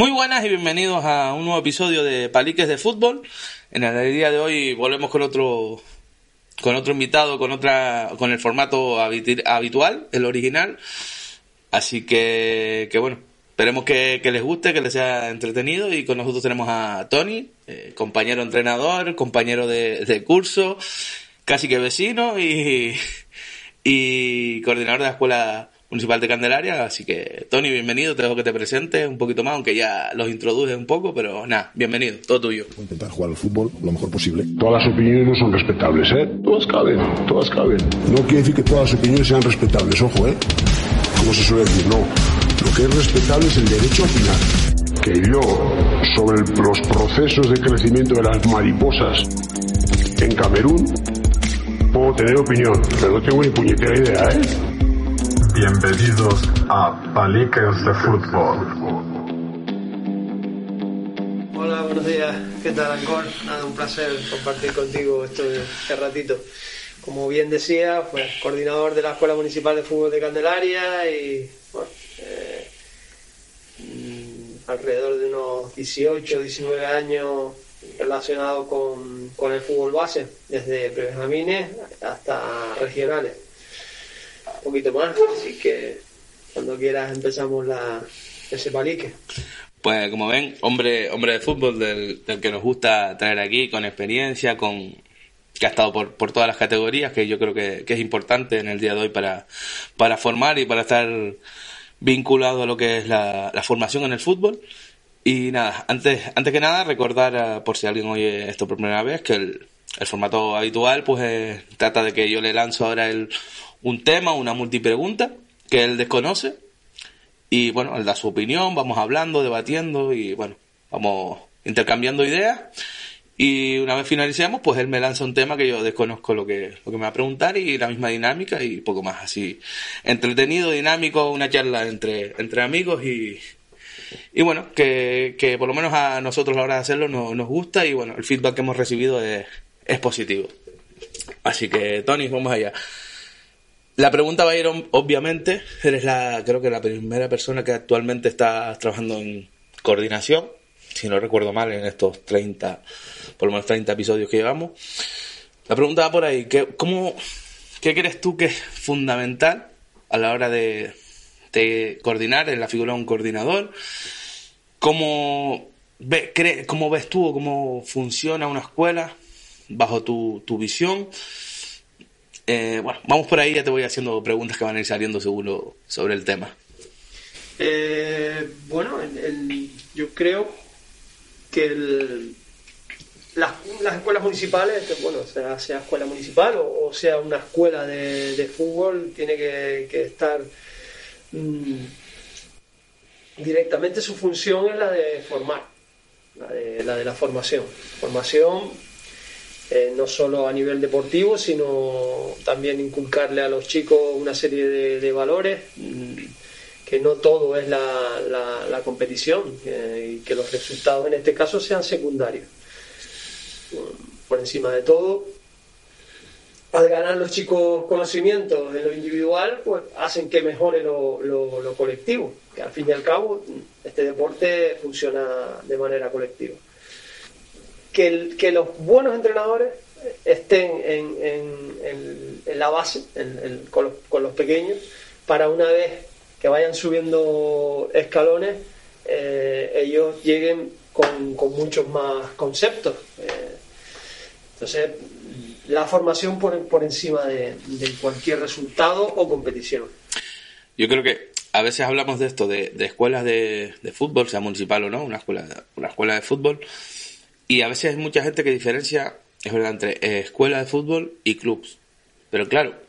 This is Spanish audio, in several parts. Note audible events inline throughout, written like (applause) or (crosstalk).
Muy buenas y bienvenidos a un nuevo episodio de Paliques de Fútbol. En el día de hoy volvemos con otro con otro invitado, con otra con el formato habitual, el original. Así que, que bueno, esperemos que, les guste, que les sea entretenido y con nosotros tenemos a Tony, eh, compañero entrenador, compañero de, de curso, casi que vecino y, y coordinador de la escuela Municipal de Candelaria. Así que, Tony, bienvenido. Te dejo que te presentes un poquito más, aunque ya los introduces un poco, pero nada, bienvenido, todo tuyo. Voy a intentar jugar al fútbol lo mejor posible. Todas las opiniones no son respetables, ¿eh? Todas caben, todas caben. No quiere decir que todas las opiniones sean respetables, ojo, ¿eh? Como se suele decir, no. Lo que es respetable es el derecho a opinar. Que yo, sobre los procesos de crecimiento de las mariposas en Camerún, puedo tener opinión, pero no tengo ni puñetera idea, ¿eh? Bienvenidos a Paliques de Fútbol. Hola, buenos días. ¿Qué tal, Ancor? Nada, un placer compartir contigo este, este ratito. Como bien decía, pues coordinador de la Escuela Municipal de Fútbol de Candelaria y bueno, eh, alrededor de unos 18, 19 años relacionado con, con el fútbol base, desde prebenjamines hasta regionales un poquito más, así que cuando quieras empezamos la, ese palique. Pues como ven, hombre, hombre de fútbol del, que nos gusta traer aquí, con experiencia, con que ha estado por, por todas las categorías, que yo creo que, es importante en el día de hoy para, para formar y para estar vinculado a lo que es la, formación en el fútbol. Y nada, antes, antes que nada, recordar, por si alguien oye esto por primera vez, que el, el formato habitual pues eh, trata de que yo le lanzo ahora el, un tema, una multipregunta que él desconoce y bueno, él da su opinión, vamos hablando, debatiendo y bueno, vamos intercambiando ideas y una vez finalicemos, pues él me lanza un tema que yo desconozco lo que, lo que me va a preguntar y la misma dinámica y poco más así. Entretenido, dinámico, una charla entre, entre amigos y, y bueno, que, que por lo menos a nosotros a la hora de hacerlo nos, gusta y bueno, el feedback que hemos recibido es, es positivo. Así que, Tony, vamos allá. La pregunta va a ir, obviamente, eres la, creo que la primera persona que actualmente está trabajando en coordinación, si no recuerdo mal, en estos 30, por lo menos 30 episodios que llevamos. La pregunta va por ahí, ¿qué, cómo, ¿qué crees tú que es fundamental a la hora de, coordinar en la figura de un coordinador? ¿Cómo, ve, ¿Cómo ves tú cómo funciona una escuela bajo tu, tu visión? Eh, bueno, vamos por ahí, ya te voy haciendo preguntas que van a ir saliendo seguro sobre el tema. Eh, bueno, yo creo que las, escuelas municipales, bueno, sea, escuela municipal o, sea una escuela de, fútbol, tiene que, estar mm, directamente su función es la de formar, la, de la formación. Formación eh, no solo a nivel deportivo, sino también inculcarle a los chicos una serie de, valores, mm, que no todo es la, competición y que los resultados en este caso sean secundarios. Por encima de todo, al ganar los chicos conocimientos en lo individual, pues hacen que mejore lo, lo colectivo, que al fin y al cabo este deporte funciona de manera colectiva que, los buenos entrenadores estén en, en, la base, con, los, con, los, pequeños, para una vez que vayan subiendo escalones, eh, ellos lleguen con, con, muchos más conceptos. Eh, entonces, la formación por, por encima de, de, cualquier resultado o competición. Yo creo que a veces hablamos de esto, de, de escuelas de, de, fútbol, sea municipal o no, una escuela, una escuela de fútbol, y a veces hay mucha gente que diferencia, es verdad, entre eh, escuela de fútbol y clubs. Pero claro,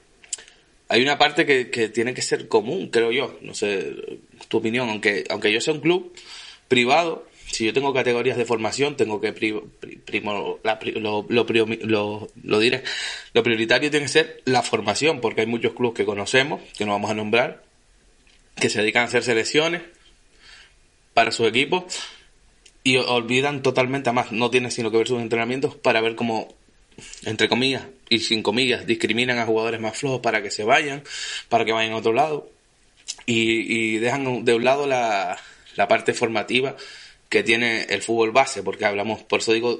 hay una parte que, tiene que ser común, creo yo. No sé tu opinión, aunque, aunque yo sea un club privado, si yo tengo categorías de formación, tengo que primo, lo, lo, lo, diré, lo prioritario tiene que ser la formación, porque hay muchos clubes que conocemos, que no vamos a nombrar, que se dedican a hacer selecciones para sus equipos y olvidan totalmente, además no tiene sino que ver sus entrenamientos para ver cómo, entre comillas y sin comillas, discriminan a jugadores más flojos para que se vayan, para que vayan a otro lado. Y, dejan de un lado la, la parte formativa que tiene el fútbol base, porque hablamos, por eso digo,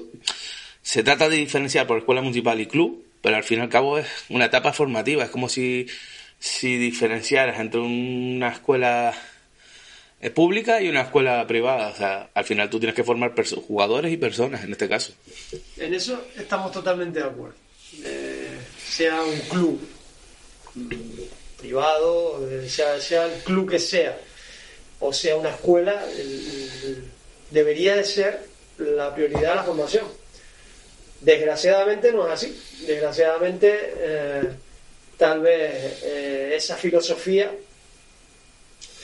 se trata de diferenciar por escuela municipal y club, pero al fin y al cabo es una etapa formativa, es como si, si diferenciaras entre una escuela pública y una escuela privada. O sea, al final tú tienes que formar jugadores y personas en este caso. En eso estamos totalmente de acuerdo. Eh, sea un club privado, eh, sea, sea el club que sea, o sea una escuela, debería de ser la prioridad la formación. Desgraciadamente no es así. Desgraciadamente, eh, tal vez esa filosofía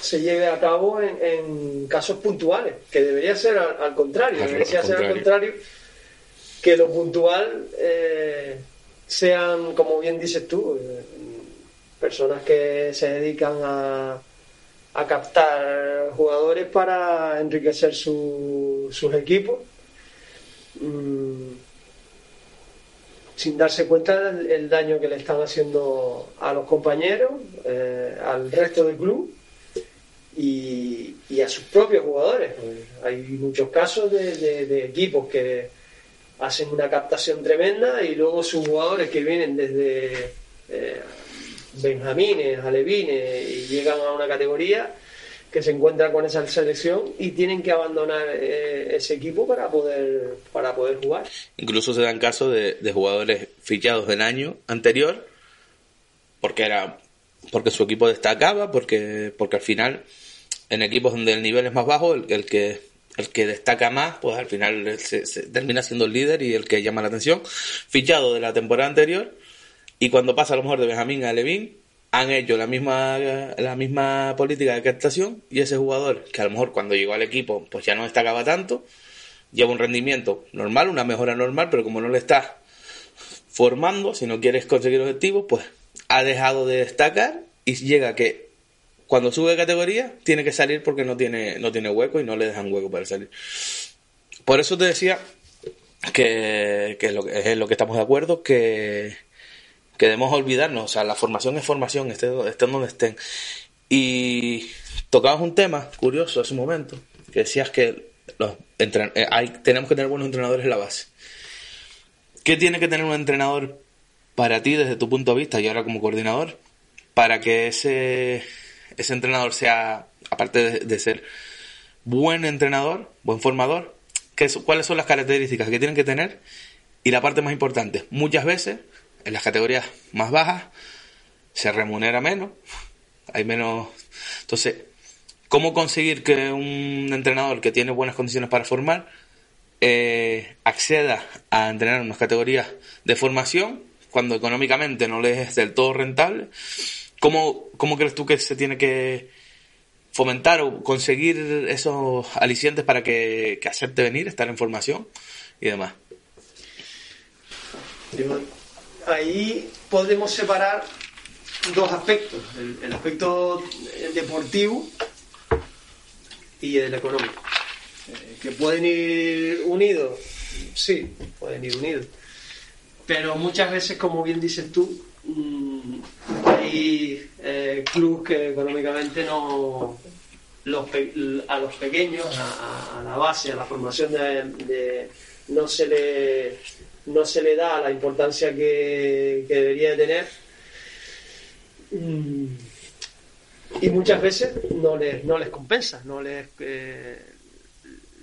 se lleve a cabo en, casos puntuales, que debería ser al, contrario, debería ser al contrario, que lo puntual sean, como bien dices tú, personas que se dedican a, a captar jugadores para enriquecer sus equipos mm, sin darse cuenta del, daño que le están haciendo a los compañeros, eh, al resto del club y, a sus propios jugadores. hay muchos casos de, equipos que hacen una captación tremenda y luego sus jugadores que vienen desde eh, benjamines, alevines y llegan a una categoría que se encuentran con esa selección y tienen que abandonar eh, ese equipo para poder para poder jugar. Incluso se dan casos de, jugadores fichados del año anterior porque era porque su equipo destacaba, porque porque al final en equipos donde el nivel es más bajo, el, que el que destaca más, pues al final se, termina siendo el líder y el que llama la atención, fichado de la temporada anterior. Y cuando pasa a lo mejor de Benjamín a Levin, han hecho la misma, la misma política de captación y ese jugador, que a lo mejor cuando llegó al equipo pues ya no destacaba tanto, lleva un rendimiento normal, una mejora normal, pero como no le estás formando, si no quieres conseguir objetivos, pues ha dejado de destacar y llega que cuando sube de categoría tiene que salir porque no tiene, no tiene hueco y no le dejan hueco para salir. Por eso te decía que, que, es lo que estamos de acuerdo, que que debemos olvidarnos, o sea, la formación es formación, estén, donde estén. Y tocabas un tema curioso hace un momento, que decías que eh, tenemos que tener buenos entrenadores en la base. ¿Qué tiene que tener un entrenador para ti desde tu punto de vista y ahora como coordinador para que ese, ese entrenador sea, aparte de, ser buen entrenador, buen formador, ¿qué, ¿cuáles son las características que tienen que tener? Y la parte más importante, muchas veces en las categorías más bajas se remunera menos, hay menos... Entonces, ¿cómo conseguir que un entrenador que tiene buenas condiciones para formar eh, acceda a entrenar en unas categorías de formación cuando económicamente no le es del todo rentable? ¿Cómo, cómo crees tú que se tiene que fomentar o conseguir esos alicientes para que, que acepte venir, estar en formación y demás? ahí podemos separar dos aspectos, el, aspecto deportivo y el económico. Eh, que pueden ir unidos, sí, pueden ir unidos. Pero muchas veces, como bien dices tú, hay eh, clubes que económicamente no, a los pequeños, a, la base, a la formación no se le no se le da la importancia que, debería de tener mm, y muchas veces no les, no les compensa, no les, eh,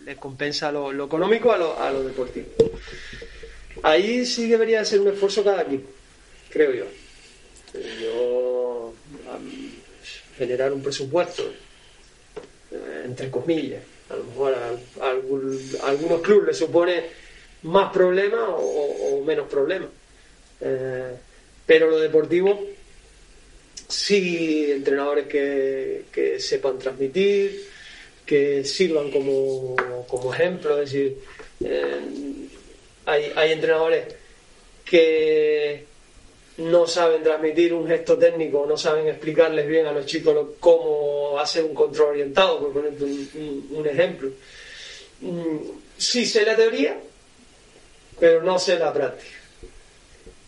les compensa lo, económico a lo, a lo deportivo. Ahí sí debería de ser un esfuerzo cada equipo, creo yo. Yo generar un presupuesto, eh, entre comillas, a lo mejor a, algunos clubes les supone más problemas o, menos problemas. Eh, pero lo deportivo, sí, entrenadores que, sepan transmitir, que sirvan como, como ejemplo, es decir, eh, hay, hay entrenadores que no saben transmitir un gesto técnico, no saben explicarles bien a los chicos cómo hacer un control orientado, por poner un, ejemplo. Mm, sí sé la teoría, pero no sé la práctica.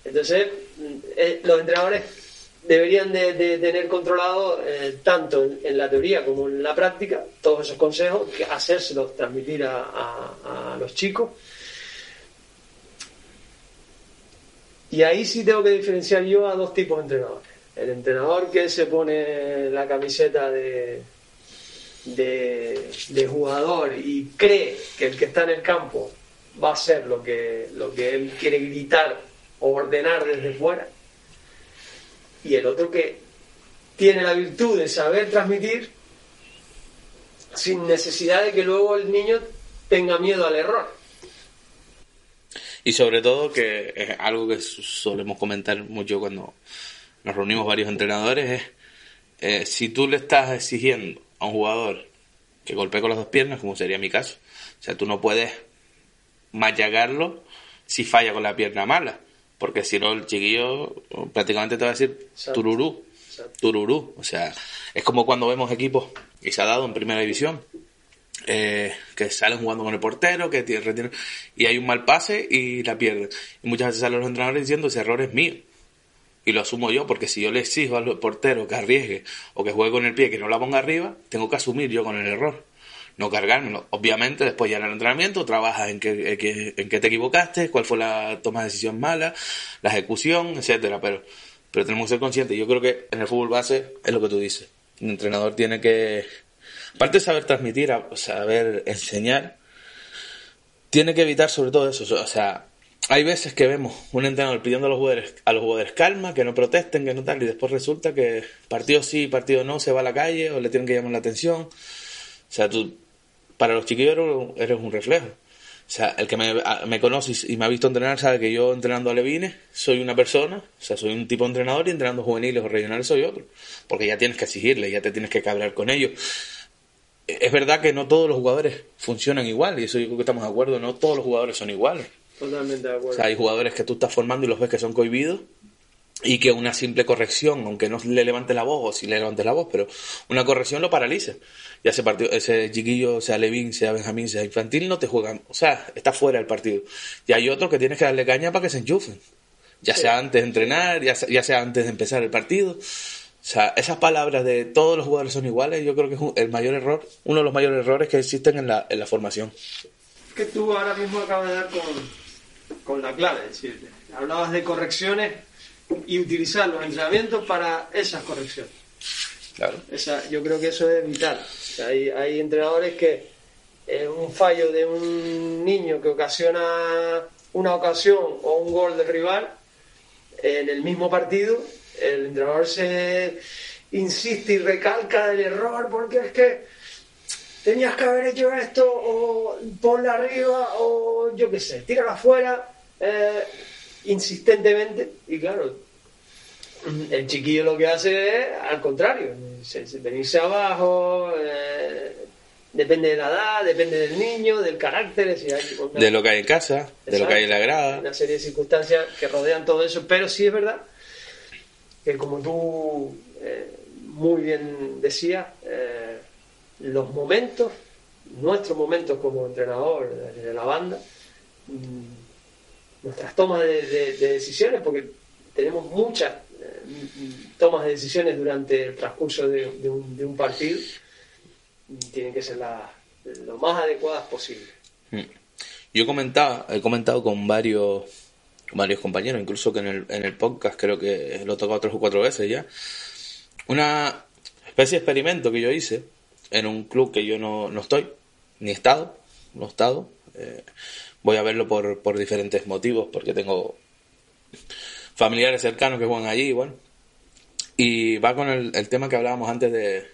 Entonces, eh, los entrenadores deberían de, tener controlado eh, tanto en, la teoría como en la práctica todos esos consejos, que hacérselos transmitir a los chicos. Y ahí sí tengo que diferenciar yo a dos tipos de entrenadores. El entrenador que se pone la camiseta de, de, jugador y cree que el que está en el campo va a hacer lo que, lo que él quiere gritar o ordenar desde fuera. Y el otro que tiene la virtud de saber transmitir sin necesidad de que luego el niño tenga miedo al error. Y sobre todo que es algo que solemos comentar mucho cuando nos reunimos varios entrenadores es eh, si tú le estás exigiendo a un jugador que golpee con las dos piernas, como sería mi caso, o sea, tú no puedes machacarlo si falla con la pierna mala, porque si no el chiquillo prácticamente te va a decir tururú, tururú, o sea, es como cuando vemos equipos y se ha dado en primera división eh, que salen jugando con el portero, que tiene- retienen- y hay un mal pase y la pierden. Y muchas veces salen los entrenadores diciendo ese error es mío. Y lo asumo yo, porque si yo le exijo al portero que arriesgue o que juegue con el pie, que no la ponga arriba, tengo que asumir yo con el error. No cargármelo. Obviamente, después ya en el entrenamiento trabajas en qué, en qué, te equivocaste, cuál fue la toma de decisión mala, la ejecución, etcétera. Pero, pero tenemos que ser conscientes. Yo creo que en el fútbol base es lo que tú dices. Un entrenador tiene que, aparte de saber transmitir, saber enseñar, tiene que evitar sobre todo eso. O sea, hay veces que vemos un entrenador pidiendo a los jugadores, a los jugadores calma, que no protesten, que no tal, y después resulta que partido sí, partido no, se va a la calle o le tienen que llamar la atención. O sea, tú, para los chiquillos eres, un reflejo. O sea, el que me, me conoce y me ha visto entrenar sabe que yo entrenando a Levines soy una persona, o sea, soy un tipo entrenador y entrenando juveniles o regionales soy otro. Porque ya tienes que exigirle, ya te tienes que cabrear con ellos es verdad que no todos los jugadores funcionan igual, y eso yo creo que estamos de acuerdo, no todos los jugadores son iguales. Totalmente de O acuerdo. sea, hay jugadores que tú estás formando y los ves que son cohibidos y que una simple corrección, aunque no le levante la voz, o si le levante la voz, pero una corrección lo paraliza. Ya ese partido, ese chiquillo, sea Levín, sea Benjamín, sea infantil, no te juegan, o sea, está fuera del partido. Y hay otros que tienes que darle caña para que se enchufen. Ya sea antes de entrenar, ya sea, ya sea antes de empezar el partido. O sea, esas palabras de todos los jugadores son iguales, yo creo que es un- el mayor error, uno de los mayores errores que existen en la, en la formación. que tú ahora mismo acabas de dar con, con la clave. Es decir, hablabas de correcciones y utilizar los entrenamientos para esas correcciones. Claro. Esa, yo creo que eso es vital. O sea, hay, hay entrenadores que eh, un fallo de un niño que ocasiona una ocasión o un gol del rival en el mismo partido, el entrenador se insiste y recalca del error porque es que tenías que haber hecho esto o ponla arriba o yo qué sé, tírala afuera eh, insistentemente y claro, el chiquillo lo que hace es al contrario, se- se- venirse abajo, eh, depende de la edad, depende del niño, del carácter, decir, hay De lo que hay en casa, de lo que hay en la grada. una serie de circunstancias que rodean todo eso, pero sí es verdad que como tú eh, muy bien decías, eh, los momentos, nuestros momentos como entrenador de, la banda, mm, nuestras tomas de, de- de decisiones, porque tenemos muchas eh, mm, tomas de decisiones durante el transcurso de, un, partido, mm, tienen que ser las lo más adecuadas posible. Yo comentaba, he comentado con varios, varios compañeros, incluso que en el, en el podcast creo que lo he tocado tres o cuatro veces ya, una especie de experimento que yo hice en un club que yo no, no estoy, ni he estado, no he estado. eh, voy a verlo por, por diferentes motivos, porque tengo familiares cercanos que juegan allí, bueno. Y va con el, el tema que hablábamos antes de,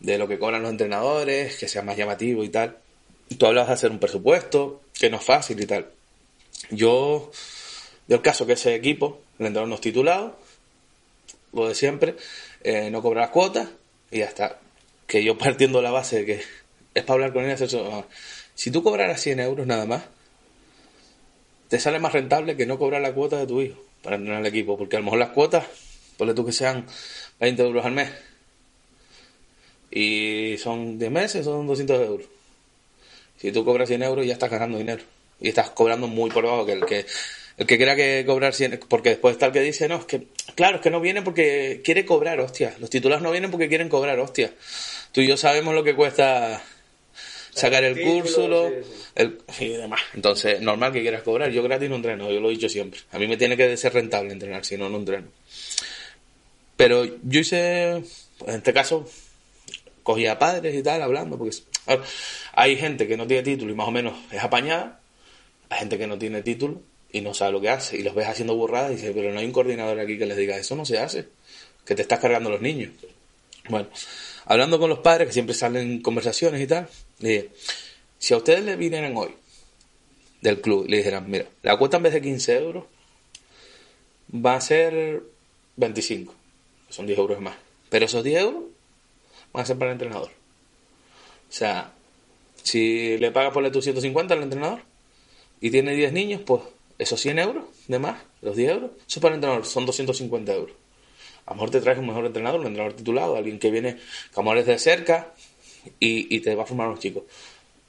de lo que cobran los entrenadores, que sea más llamativo y tal. Tú hablabas de hacer un presupuesto, que no es fácil y tal. Yo, yo el caso que ese equipo, el entrenador no es titulado, lo de siempre, eh, no cobra las cuotas y ya está. Que yo partiendo la base de que es para hablar con él hacer eso. no. Si tú cobraras 100 euros nada más, te sale más rentable que no cobrar la cuota de tu hijo para entrenar al equipo, porque a lo mejor las cuotas, ponle tú que sean 20 euros al mes, y son 10 meses, son 200 euros. Si tú cobras 100 euros, ya estás ganando dinero. Y estás cobrando muy por debajo que el que El que crea que cobrar 100, porque después está el que dice, no, es que, claro, es que no viene porque quiere cobrar, hostia. Los titulados no vienen porque quieren cobrar, hostia. Tú y yo sabemos lo que cuesta sacar el, título, curso lo- sí, sí. el- y demás. Entonces, normal que quieras cobrar. Yo gratis no entreno, yo lo he dicho siempre. A mí me tiene que ser rentable entrenar, si no, no entreno. Pero yo hice, pues, en este caso, cogía a padres y tal, hablando, porque hay gente que no tiene título y más o menos es apañada, hay gente que no tiene título y no sabe lo que hace, y los ves haciendo burradas y dices, pero no hay un coordinador aquí que les diga, eso no se hace, que te estás cargando los niños. Bueno, hablando con los padres, que siempre salen conversaciones y tal, le dije, si a ustedes le vinieran hoy del club le dijeran, mira, la cuota en vez de 15 euros va a ser 25, son 10 euros más, pero esos 10 euros van a ser para el entrenador. O sea, si le pagas por tus 150 al entrenador y tiene 10 niños, pues esos 100 euros de más, los 10 euros, eso es para el entrenador, son 250 euros. A lo mejor te traes un mejor entrenador, un entrenador titulado, alguien que viene, que amores de cerca y, te va a formar a los chicos.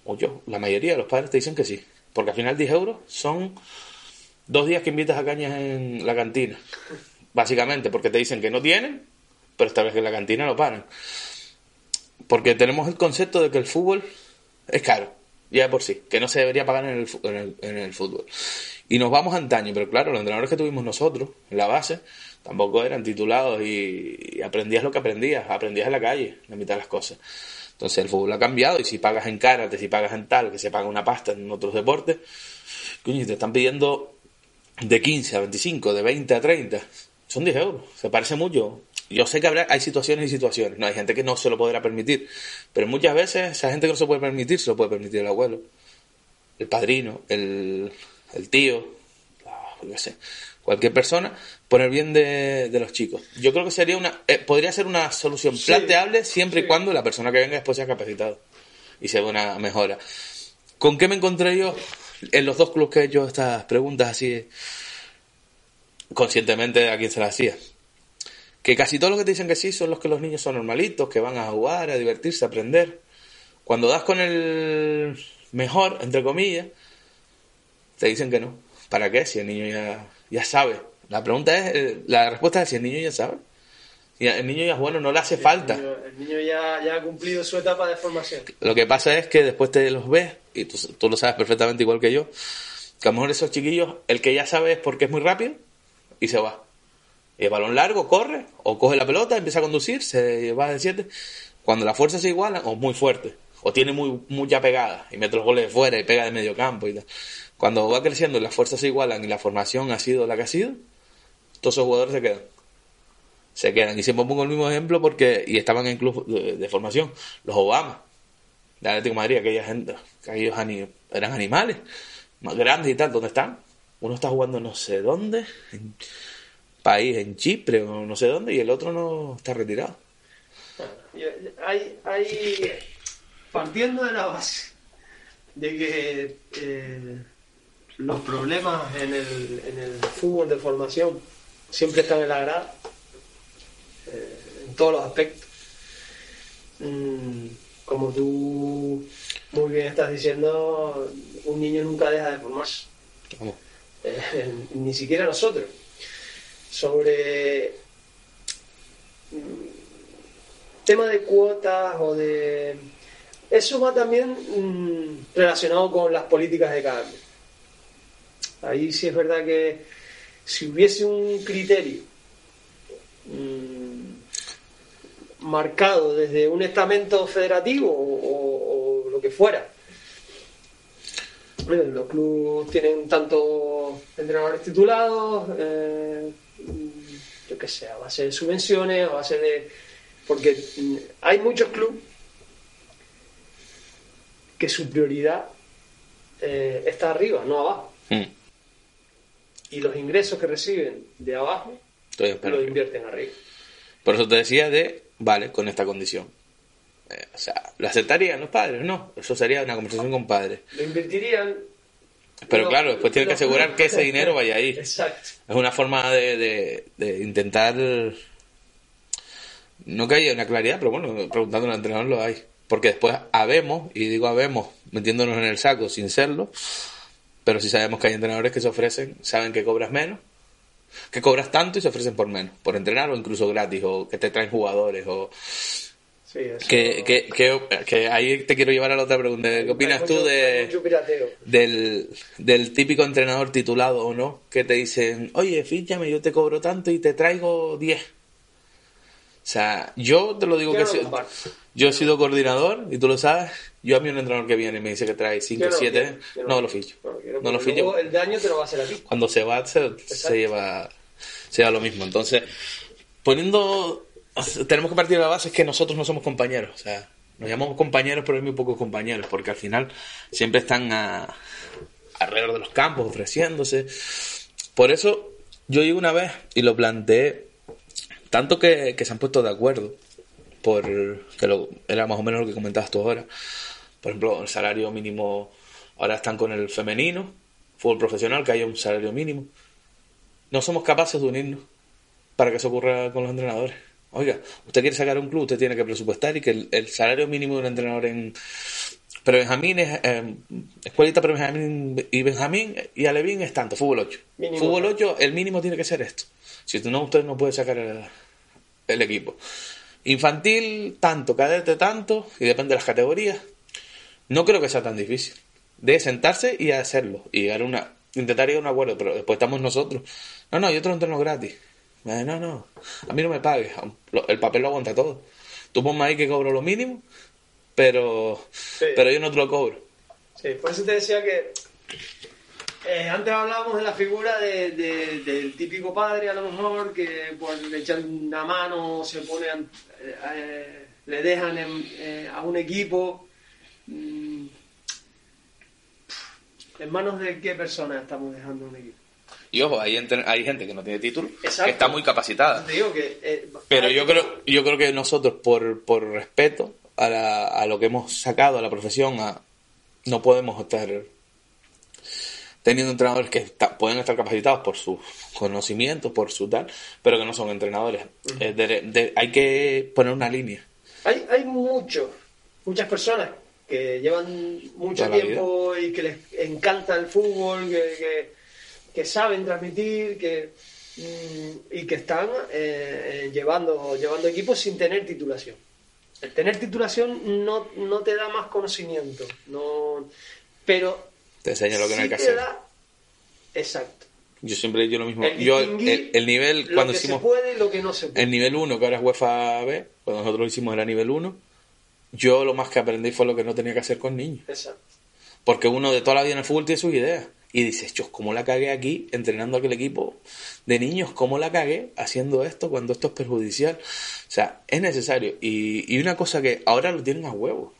O yo, la mayoría de los padres te dicen que sí, porque al final 10 euros son dos días que invitas a cañas en la cantina, básicamente, porque te dicen que no tienen, pero esta vez que en la cantina lo paran. Porque tenemos el concepto de que el fútbol es caro, ya por sí, que no se debería pagar en el, en en el fútbol. Y nos vamos antaño, pero claro, los entrenadores que tuvimos nosotros en la base tampoco eran titulados y, aprendías lo que aprendías, aprendías en la calle, la mitad de las cosas. Entonces el fútbol ha cambiado y si pagas en karate, si pagas en tal, que se paga una pasta en otros deportes, coño, te están pidiendo de 15 a 25, de 20 a 30, son 10 euros, se parece mucho. Yo sé que habrá, hay situaciones y situaciones, no hay gente que no se lo podrá permitir, pero muchas veces esa gente que no se puede permitir, se lo puede permitir el abuelo, el padrino, el, el tío, qué sé, cualquier persona, por el bien de, de los chicos. Yo creo que sería una, eh, podría ser una solución Sí, planteable siempre y cuando la persona que venga después sea capacitado y se ve una mejora. ¿Con qué me encontré yo en los dos clubes que he hecho estas preguntas así conscientemente a quien se las hacía? Que casi todos los que te dicen que sí son los que los niños son normalitos, que van a jugar, a divertirse, a aprender. Cuando das con el mejor, entre comillas, te dicen que no. ¿Para qué? Si el niño ya, ya sabe. La pregunta es, eh, la respuesta es si el niño ya sabe. Y el niño ya es bueno, no le hace falta. El niño, el niño ya, ya ha cumplido su etapa de formación. Lo que pasa es que después te los ves, y tú, tú lo sabes perfectamente igual que yo, que a lo mejor esos chiquillos, el que ya sabe es porque es muy rápido y se va. Y el balón largo, corre, o coge la pelota, empieza a conducir, se va de 7. Cuando las fuerzas se igualan, o muy fuerte, o tiene muy, mucha pegada, y mete los goles de fuera y pega de medio campo y tal. Cuando va creciendo y las fuerzas se igualan y la formación ha sido la que ha sido, todos esos jugadores se quedan. Se quedan. Y siempre pongo el mismo ejemplo porque, y estaban en club de, formación, los Obama, de Atlético Madrid, aquella gente, aquellos ani- eran animales, más grandes y tal, ¿dónde están? Uno está jugando no sé dónde, en país, en Chipre o no sé dónde, y el otro no está retirado. Eh, Hay, hay, partiendo de la base de que eh, los problemas en el, en el fútbol de formación siempre están en la grada, eh, en todos los aspectos. Mm, como tú muy bien estás diciendo, un niño nunca deja de formarse. Eh, (laughs) ni siquiera nosotros. Sobre mm, tema de cuotas o de... Eso va también mm, relacionado con las políticas de cambio. Ahí sí es verdad que si hubiese un criterio mm, marcado desde un estamento federativo o, lo que fuera, bueno, los clubes tienen tanto entrenadores titulados, eh, yo qué sé, a base de subvenciones, a base de... Porque mm, hay muchos clubes que su prioridad eh, está arriba, no abajo. Mm. Y los ingresos que reciben de abajo los invierten arriba. Por eso te decía de, vale, con esta condición. Eh, o sea, ¿lo aceptarían los padres? No, eso sería una conversación con padres. Lo invertirían... Pero claro, después tienen que asegurar que ese dinero vaya ahí. Exacto. Es una forma de, de, de intentar. No que haya una claridad, pero bueno, preguntando al entrenador lo hay. Porque después habemos, y digo habemos, metiéndonos en el saco sin serlo, pero sí sabemos que hay entrenadores que se ofrecen, saben que cobras menos, que cobras tanto y se ofrecen por menos, por entrenar o incluso gratis, o que te traen jugadores, o Sí, eso- que, que, que, que ahí te quiero llevar a la otra pregunta. ¿Qué opinas tú mucho- hay de, del, del típico entrenador titulado o no, que te dicen, oye, fíjame, yo te cobro tanto y te traigo 10? O sea, yo te lo digo Yo que no sí-. Yo he sido coordinador y tú lo sabes. Yo a mí un entrenador que viene y me dice que trae 5 Yo o no 7, quiero, yo no, lo ficho. No, lo No ficho. El daño te lo va a hacer a ti. Cuando se va, se, se lleva, se lleva lo mismo. Entonces, poniendo. Tenemos que partir de la base es que nosotros no somos compañeros. O sea, nos llamamos compañeros, pero hay muy pocos compañeros, porque al final siempre están a, alrededor de los campos ofreciéndose. Por eso, yo llegué una vez y lo planteé, tanto que, que se han puesto de acuerdo, por que lo, era más o menos lo que comentabas tú ahora. Por ejemplo, el salario mínimo, ahora están con el femenino, fútbol profesional, que haya un salario mínimo. No somos capaces de unirnos para que eso ocurra con los entrenadores. Oiga, usted quiere sacar un club, usted tiene que presupuestar y que el, el salario mínimo de un entrenador en prebenjamín es eh, escuelita prebenjamín y benjamín y alevín es tanto, fútbol 8. Mínimo. Fútbol 8, el mínimo tiene que ser esto. Si no, usted no puede sacar el, el equipo. Infantil, tanto, cadete, tanto, y depende de las categorías. No creo que sea tan difícil. De sentarse y hacerlo. Y llegar una, intentar llegar a un acuerdo, pero después estamos nosotros. No, no, yo te lo entreno gratis. No, no, a mí no me pagues. El papel lo aguanta todo. Tú ponme ahí que cobro lo mínimo, pero, pero yo no te lo cobro. Sí, por eso te decía que eh, antes hablábamos de la figura de- de- del típico padre, a lo mejor, que por echar una mano se pone, eh, le dejan en- eh, a un equipo. Mm, ¿En manos de qué persona estamos dejando un equipo? Y ojo, hay, entre- hay gente que no tiene título, Exacto. que está muy capacitada. Te digo que... eh, Pero yo creo, yo creo que nosotros, por, por respeto a, la- a lo que hemos sacado a la profesión, a- no podemos estar teniendo entrenadores que está- pueden estar capacitados por sus conocimientos, por su tal, pero que no son entrenadores. Eh, de- de- hay que poner una línea. Hay, hay mucho, muchas personas que llevan mucho tiempo y que les encanta el fútbol, que, que, que saben transmitir, que mm, y que están eh, eh, llevando, llevando equipos sin tener titulación. El tener titulación no, no te da más conocimiento, no, pero Te enseña lo que no hay que hacer. da- exacto. Yo siempre he dicho lo mismo. El Yo, el, el nivel, lo cuando que hicimos se puede y lo que no se puede. el nivel 1, que ahora es UEFA B, cuando nosotros lo hicimos era nivel 1, yo lo más que aprendí fue lo que no tenía que hacer con niños. Exacto. Porque uno de toda la vida en el fútbol tiene sus ideas. Y dices, yo, ¿cómo la cagué aquí entrenando a aquel equipo de niños? ¿Cómo la cagué haciendo esto cuando esto es perjudicial? O sea, es necesario. Y, y una cosa que ahora lo tienen a huevo.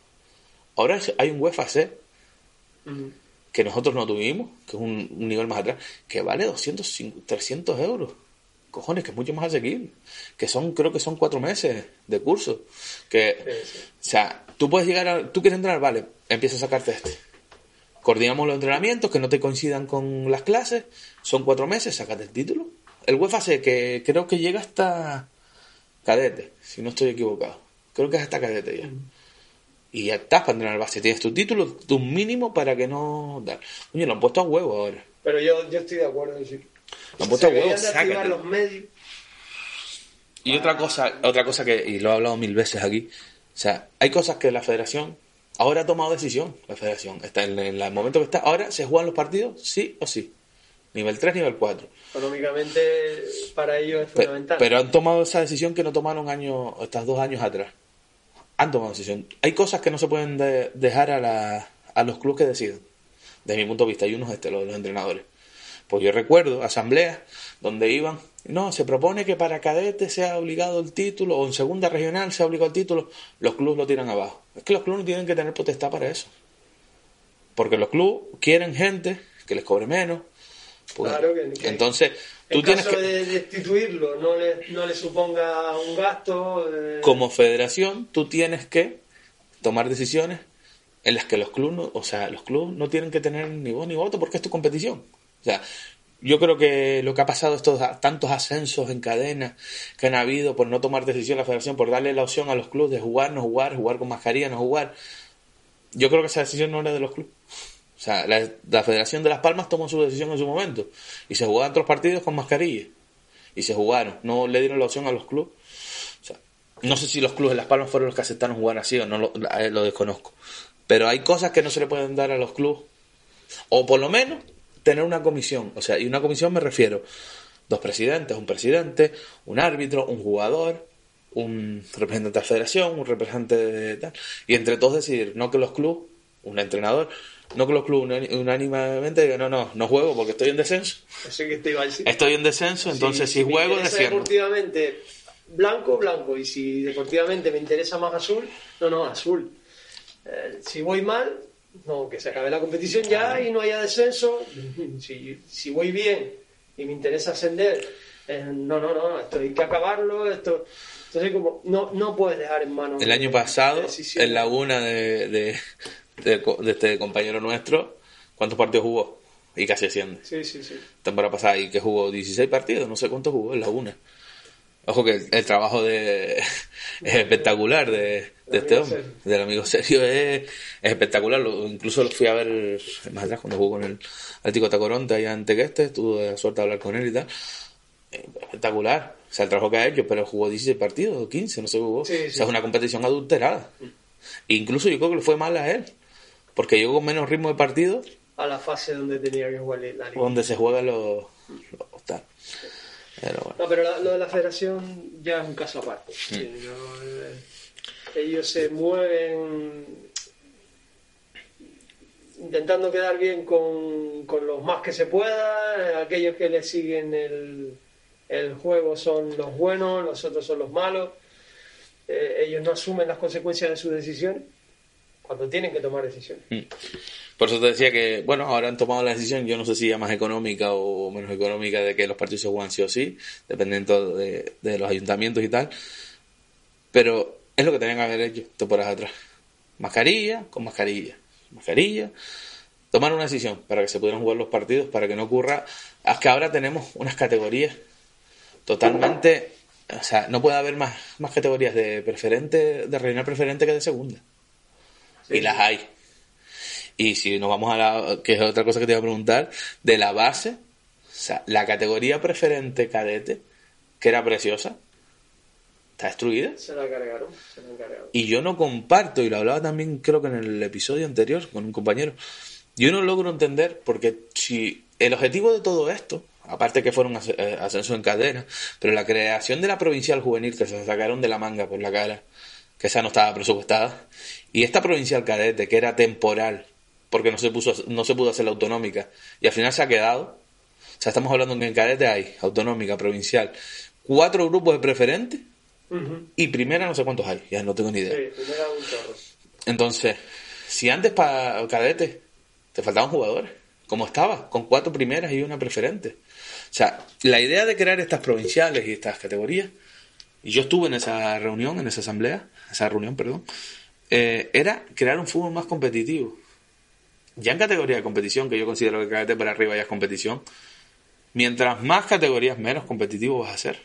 Ahora hay un UEFA C Ujú. Que nosotros no tuvimos, que es un, un nivel más atrás, que vale 200, 300 euros. Cojones, que es mucho más asequible. Que son, creo que son cuatro meses de curso. Que, Sí, sí. o sea, tú puedes llegar a, tú quieres entrenar, vale, empieza a sacarte este. Coordinamos los entrenamientos que no te coincidan con las clases, son cuatro meses, sácate el título. El UEFA C, que creo que llega hasta cadete, si no estoy equivocado. Creo que es hasta cadete ya. Y ya estás para entrenar base. Tienes tu título, tu mínimo para que no. Coño, lo han puesto a huevo ahora. Pero yo, yo estoy de acuerdo. Sí. Lo han puesto a huevo, sácatelo. los medios. Y otra cosa, otra cosa que, y lo he hablado mil veces aquí, o sea, hay cosas que la federación ahora ha tomado decisión, la federación, está en, en el momento que está, ahora se juegan los partidos, sí o sí, nivel 3, nivel 4. Económicamente para ellos es fundamental. Pero han tomado esa decisión que no tomaron años, estos dos años atrás. Han tomado decisión. Hay cosas que no se pueden de- dejar a, la- a los clubes que decidan. Desde mi punto de vista, y uno es este, los entrenadores. Pues yo recuerdo asambleas donde iban, no, se propone que para cadete sea obligado el título, o en segunda regional sea obligado el título, los clubes lo tiran abajo. Es que los clubes no tienen que tener potestad para eso. Porque los clubes quieren gente que les cobre menos. Pues, Claro que- que- entonces, tú en tienes caso que... de destituirlo no le, no le suponga un gasto. eh, como federación tú tienes que tomar decisiones en las que los clubes no, o sea los clubes no tienen que tener ni voz ni voto porque es tu competición o sea yo creo que lo que ha pasado estos tantos ascensos en cadena que han habido por no tomar decisión la federación por darle la opción a los clubes de jugar no jugar jugar con mascarilla no jugar yo creo que esa decisión no era de los clubes O sea, la, Federación de Las Palmas tomó su decisión en su momento y se jugaban otros partidos con mascarilla. Y se jugaron, no le dieron la opción a los clubes. O sea, no sé si los clubes de Las Palmas fueron los que aceptaron jugar así o no lo, lo desconozco. Pero hay cosas que no se le pueden dar a los clubes. O por lo menos tener una comisión. O sea, y una comisión me refiero dos presidentes, un presidente, un árbitro, un jugador, un representante de la federación, un representante de tal. Y entre todos decidir, no que los clubes, un entrenador, no que los clubes unánimemente digan, no, no, no juego porque estoy en descenso. Eso que te iba a decir. Estoy en descenso, entonces si, me juego, desciendo. deportivamente blanco, blanco. Y si deportivamente me interesa más azul, no, no, azul. Eh, si voy mal, no, que se acabe la competición ya y no haya descenso. (laughs) Si, si voy bien y me interesa ascender, eh, no, no, no, esto hay que acabarlo. Esto, entonces, como no, no puedes dejar en manos. El año pasado, en Laguna de, de, de, de este compañero nuestro, ¿cuántos partidos jugó? Y casi asciende. Sí, sí, sí. temporada pasada y que jugó 16 partidos, no sé cuántos jugó en la una. Ojo que el, el trabajo de, (laughs) es espectacular de, de este hombre, del amigo Sergio, es, es espectacular. Lo- incluso lo fui a ver más atrás cuando jugó con el Atlético Tacoronte allá en Tegueste, tuve la suerte de hablar con él y tal. Eh, Espectacular, o sea, el trabajo que ha hecho, pero jugó 16 partidos, o 15, no sé jugó. Sí, O sea, es una competición adulterada. Incluso yo creo que le fue mal a él, porque llegó con menos ritmo de partido A la fase donde tenía que jugar la liga. donde se juegan los, los tal. Pero bueno. No, pero la- lo de la federación ya es un caso aparte. Mm. Eh, ellos se mueven intentando quedar bien con, con los más que se pueda. Aquellos que le siguen el, el juego son los buenos, los otros son los malos. Eh, ellos no asumen las consecuencias de sus decisiones cuando tienen que tomar decisiones. Por eso te decía que, bueno, ahora han tomado la decisión, yo no sé si ya más económica o menos económica, de que los partidos se juegan sí o sí, dependiendo de, de los ayuntamientos y tal. Pero es lo que tenían que haber hecho temporadas atrás. Mascarilla con mascarilla. Mascarilla. Tomar una decisión para que se pudieran jugar los partidos, para que no ocurra. Es que ahora tenemos unas categorías totalmente. O sea, no puede haber más, más categorías de preferente, de regional preferente que de segunda. Y las hay. Y si nos vamos a la, que es otra cosa que te iba a preguntar, de la base, o sea, la categoría preferente cadete, que era preciosa, está destruida. Se la cargaron, se la cargaron. Y yo no comparto, y lo hablaba también creo que en el episodio anterior con un compañero, yo no logro entender porque si el objetivo de todo esto, aparte que fueron eh, ascenso en cadena, pero la creación de la provincial juvenil que se sacaron de la manga por la cara, que esa no estaba presupuestada, y esta provincial cadete que era temporal, porque no se puso, no se pudo hacer la autonómica, y al final se ha quedado, o sea, estamos hablando que en cadete hay autonómica, provincial, cuatro grupos de preferentes, Ujú. y primera no sé cuántos hay, ya no tengo ni idea. Sí. Entonces, si antes para cadete te faltaban jugadores, como estaba, con cuatro primeras y una preferente. O sea, la idea de crear estas provinciales y estas categorías, y yo estuve en esa reunión, en esa asamblea, esa reunión, perdón, eh, era crear un fútbol más competitivo. Ya en categoría de competición, que yo considero que cadete para arriba ya es competición, mientras más categorías, menos competitivo vas a ser.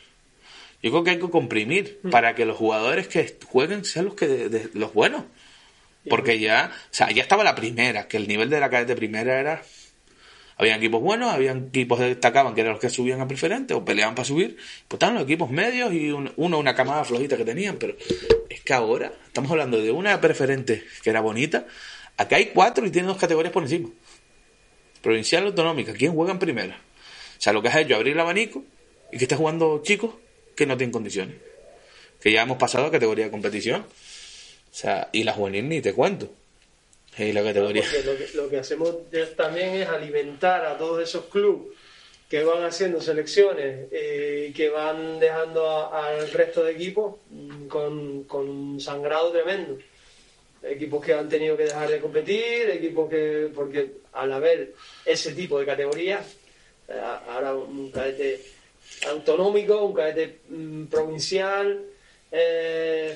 Yo creo que hay que comprimir para que los jugadores que jueguen sean los que de- de- los buenos. Porque ya, o sea, ya estaba la primera, que el nivel de la cadete primera era había equipos buenos, había equipos que destacaban que eran los que subían a preferente o peleaban para subir, pues estaban los equipos medios y un- uno una camada flojita que tenían, pero es que ahora estamos hablando de una preferente que era bonita, acá hay cuatro y tiene dos categorías por encima. Provincial autonómica, ¿quién juega en primera? O sea, lo que has hecho abrir el abanico y que esté jugando chicos que no tienen condiciones. Que ya hemos pasado a categoría de competición. O sea, y la juvenil ni te cuento. Y la categoría. Lo que, hacemos también es alimentar a todos esos clubes que van haciendo selecciones eh, y que van dejando al resto de equipos mm, con, con sangrado tremendo. Equipos que han tenido que dejar de competir, equipos que, porque al haber ese tipo de categorías, eh, ahora un cadete autonómico, un cadete mm, provincial, eh,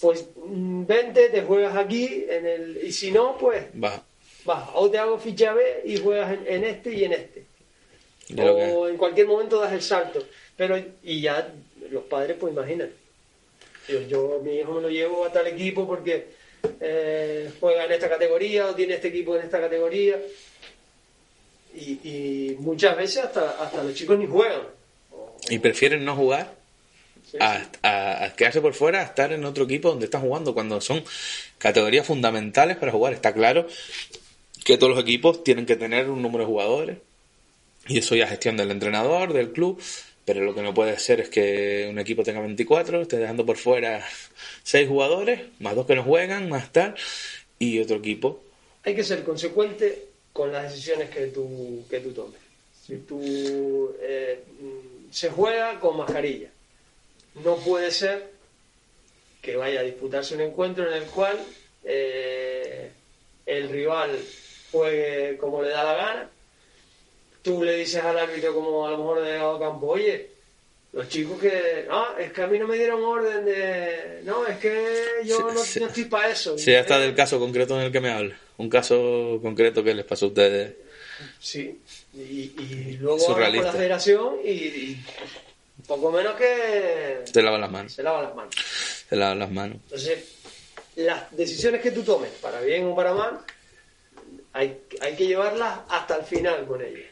pues mm, vente, te juegas aquí, en el, y si no, pues Baja. vas, o te hago ficha B y juegas en, en este y en este. Que. O en cualquier momento das el salto. Pero, y ya los padres, pues imagínate. Yo, yo mi hijo me lo llevo a tal equipo porque eh, juega en esta categoría o tiene este equipo en esta categoría. Y, y muchas veces hasta, hasta los chicos ni juegan. Y prefieren no jugar a, a- a quedarse por fuera, a estar en otro equipo donde están jugando, cuando son categorías fundamentales para jugar. Está claro que todos los equipos tienen que tener un número de jugadores y eso ya es gestión del entrenador, del club, pero lo que no puede ser es que un equipo tenga 24, esté dejando por fuera 6 jugadores, más dos que no juegan, más tal, y otro equipo. hay que ser consecuente con las decisiones que tú, que tú tomes. Si tú eh, se juega con mascarilla, no puede ser que vaya a disputarse un encuentro en el cual eh, el rival juegue como le da la gana. Tú le dices al árbitro, como a lo mejor de llegado campo, oye, los chicos que, no, es que a mí no me dieron orden de, no, es que yo Sí, no, sí. no estoy para eso. Está Eh, del caso concreto en el que me habla, un caso concreto que les pasó a ustedes. Sí, y, y luego con la federación y, y poco menos que Se lavan las manos, se lavan las manos. se lavan las manos. Entonces, las decisiones que tú tomes, para bien o para mal, hay, hay que llevarlas hasta el final con ellos.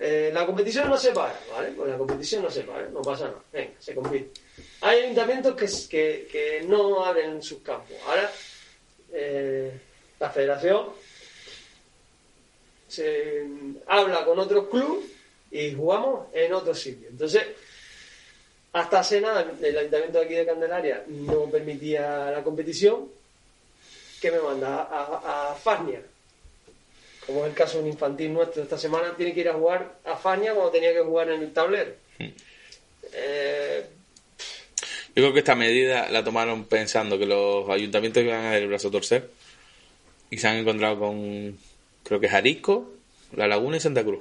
Eh, la competición no se para, ¿vale? Pues la competición no se para, no pasa nada. Venga, se compite. Hay ayuntamientos que, que, que no abren sus campos. Ahora, eh, la federación se habla con otros clubes y jugamos en otro sitio. Entonces, hasta hace nada, el ayuntamiento de aquí de Candelaria no permitía la competición, que me manda a, a. Como es el caso de un infantil nuestro esta semana, tiene que ir a jugar a Fania cuando tenía que jugar en el tablero. Eh, Yo creo que esta medida la tomaron pensando que los ayuntamientos iban a dar el brazo a torcer y se han encontrado con, creo que es Arisco, La Laguna y Santa Cruz.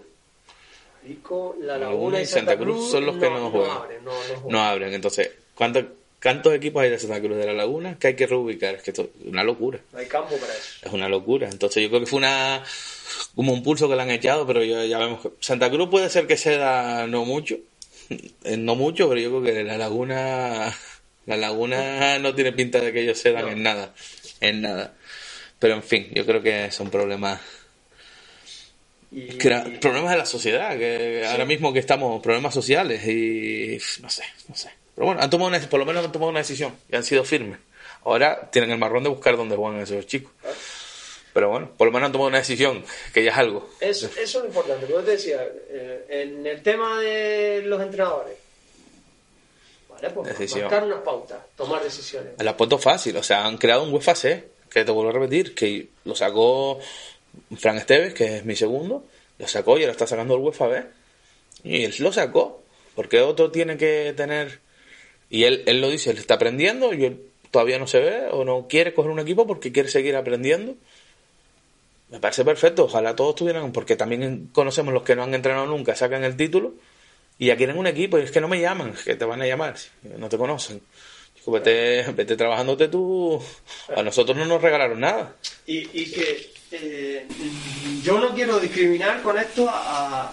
La La Laguna y Santa, Cruz, son los que no, juegan. abren, no, no juegan. No abren. Entonces, ¿cuántos, ¿cuántos equipos hay de Santa Cruz de La Laguna que hay que reubicar? Es que esto es una locura. No hay campo para eso. Es una locura. Entonces yo creo que fue una como un pulso que le han echado, pero ya, ya vemos que Santa Cruz puede ser que ceda no mucho, (laughs) eh, no mucho, pero yo creo que la laguna la laguna no tiene pinta de que ellos cedan en nada, en nada. Pero en fin, yo creo que son problemas Y, problemas de la sociedad, que ahora mismo que estamos problemas sociales y no sé, no sé. Pero bueno, han tomado una, por lo menos han tomado una decisión y han sido firmes. Ahora tienen el marrón de buscar dónde juegan esos chicos. Pero bueno, por lo menos han tomado una decisión, que ya es algo. Eso, eso es lo importante. Como te decía, eh, en el tema de los entrenadores, ¿vale? Pues marcar unas pautas, tomar decisiones. La puesto fácil, o sea, han creado un UEFA C, que te vuelvo a repetir, que lo sacó Fran Esteves, que es mi segundo, lo sacó y ahora está sacando el UEFA B. Y él lo sacó, porque otro tiene que tener... Y él, él lo dice, él está aprendiendo y él todavía no se ve o no quiere coger un equipo porque quiere seguir aprendiendo. Me parece perfecto, ojalá todos tuvieran, porque también conocemos los que no han entrenado nunca, sacan el título y ya quieren un equipo y es que no me llaman, que te van a llamar, no te conocen. Vete, vete trabajándote tú, a nosotros no nos regalaron nada. Y, y que eh, yo no quiero discriminar con esto a,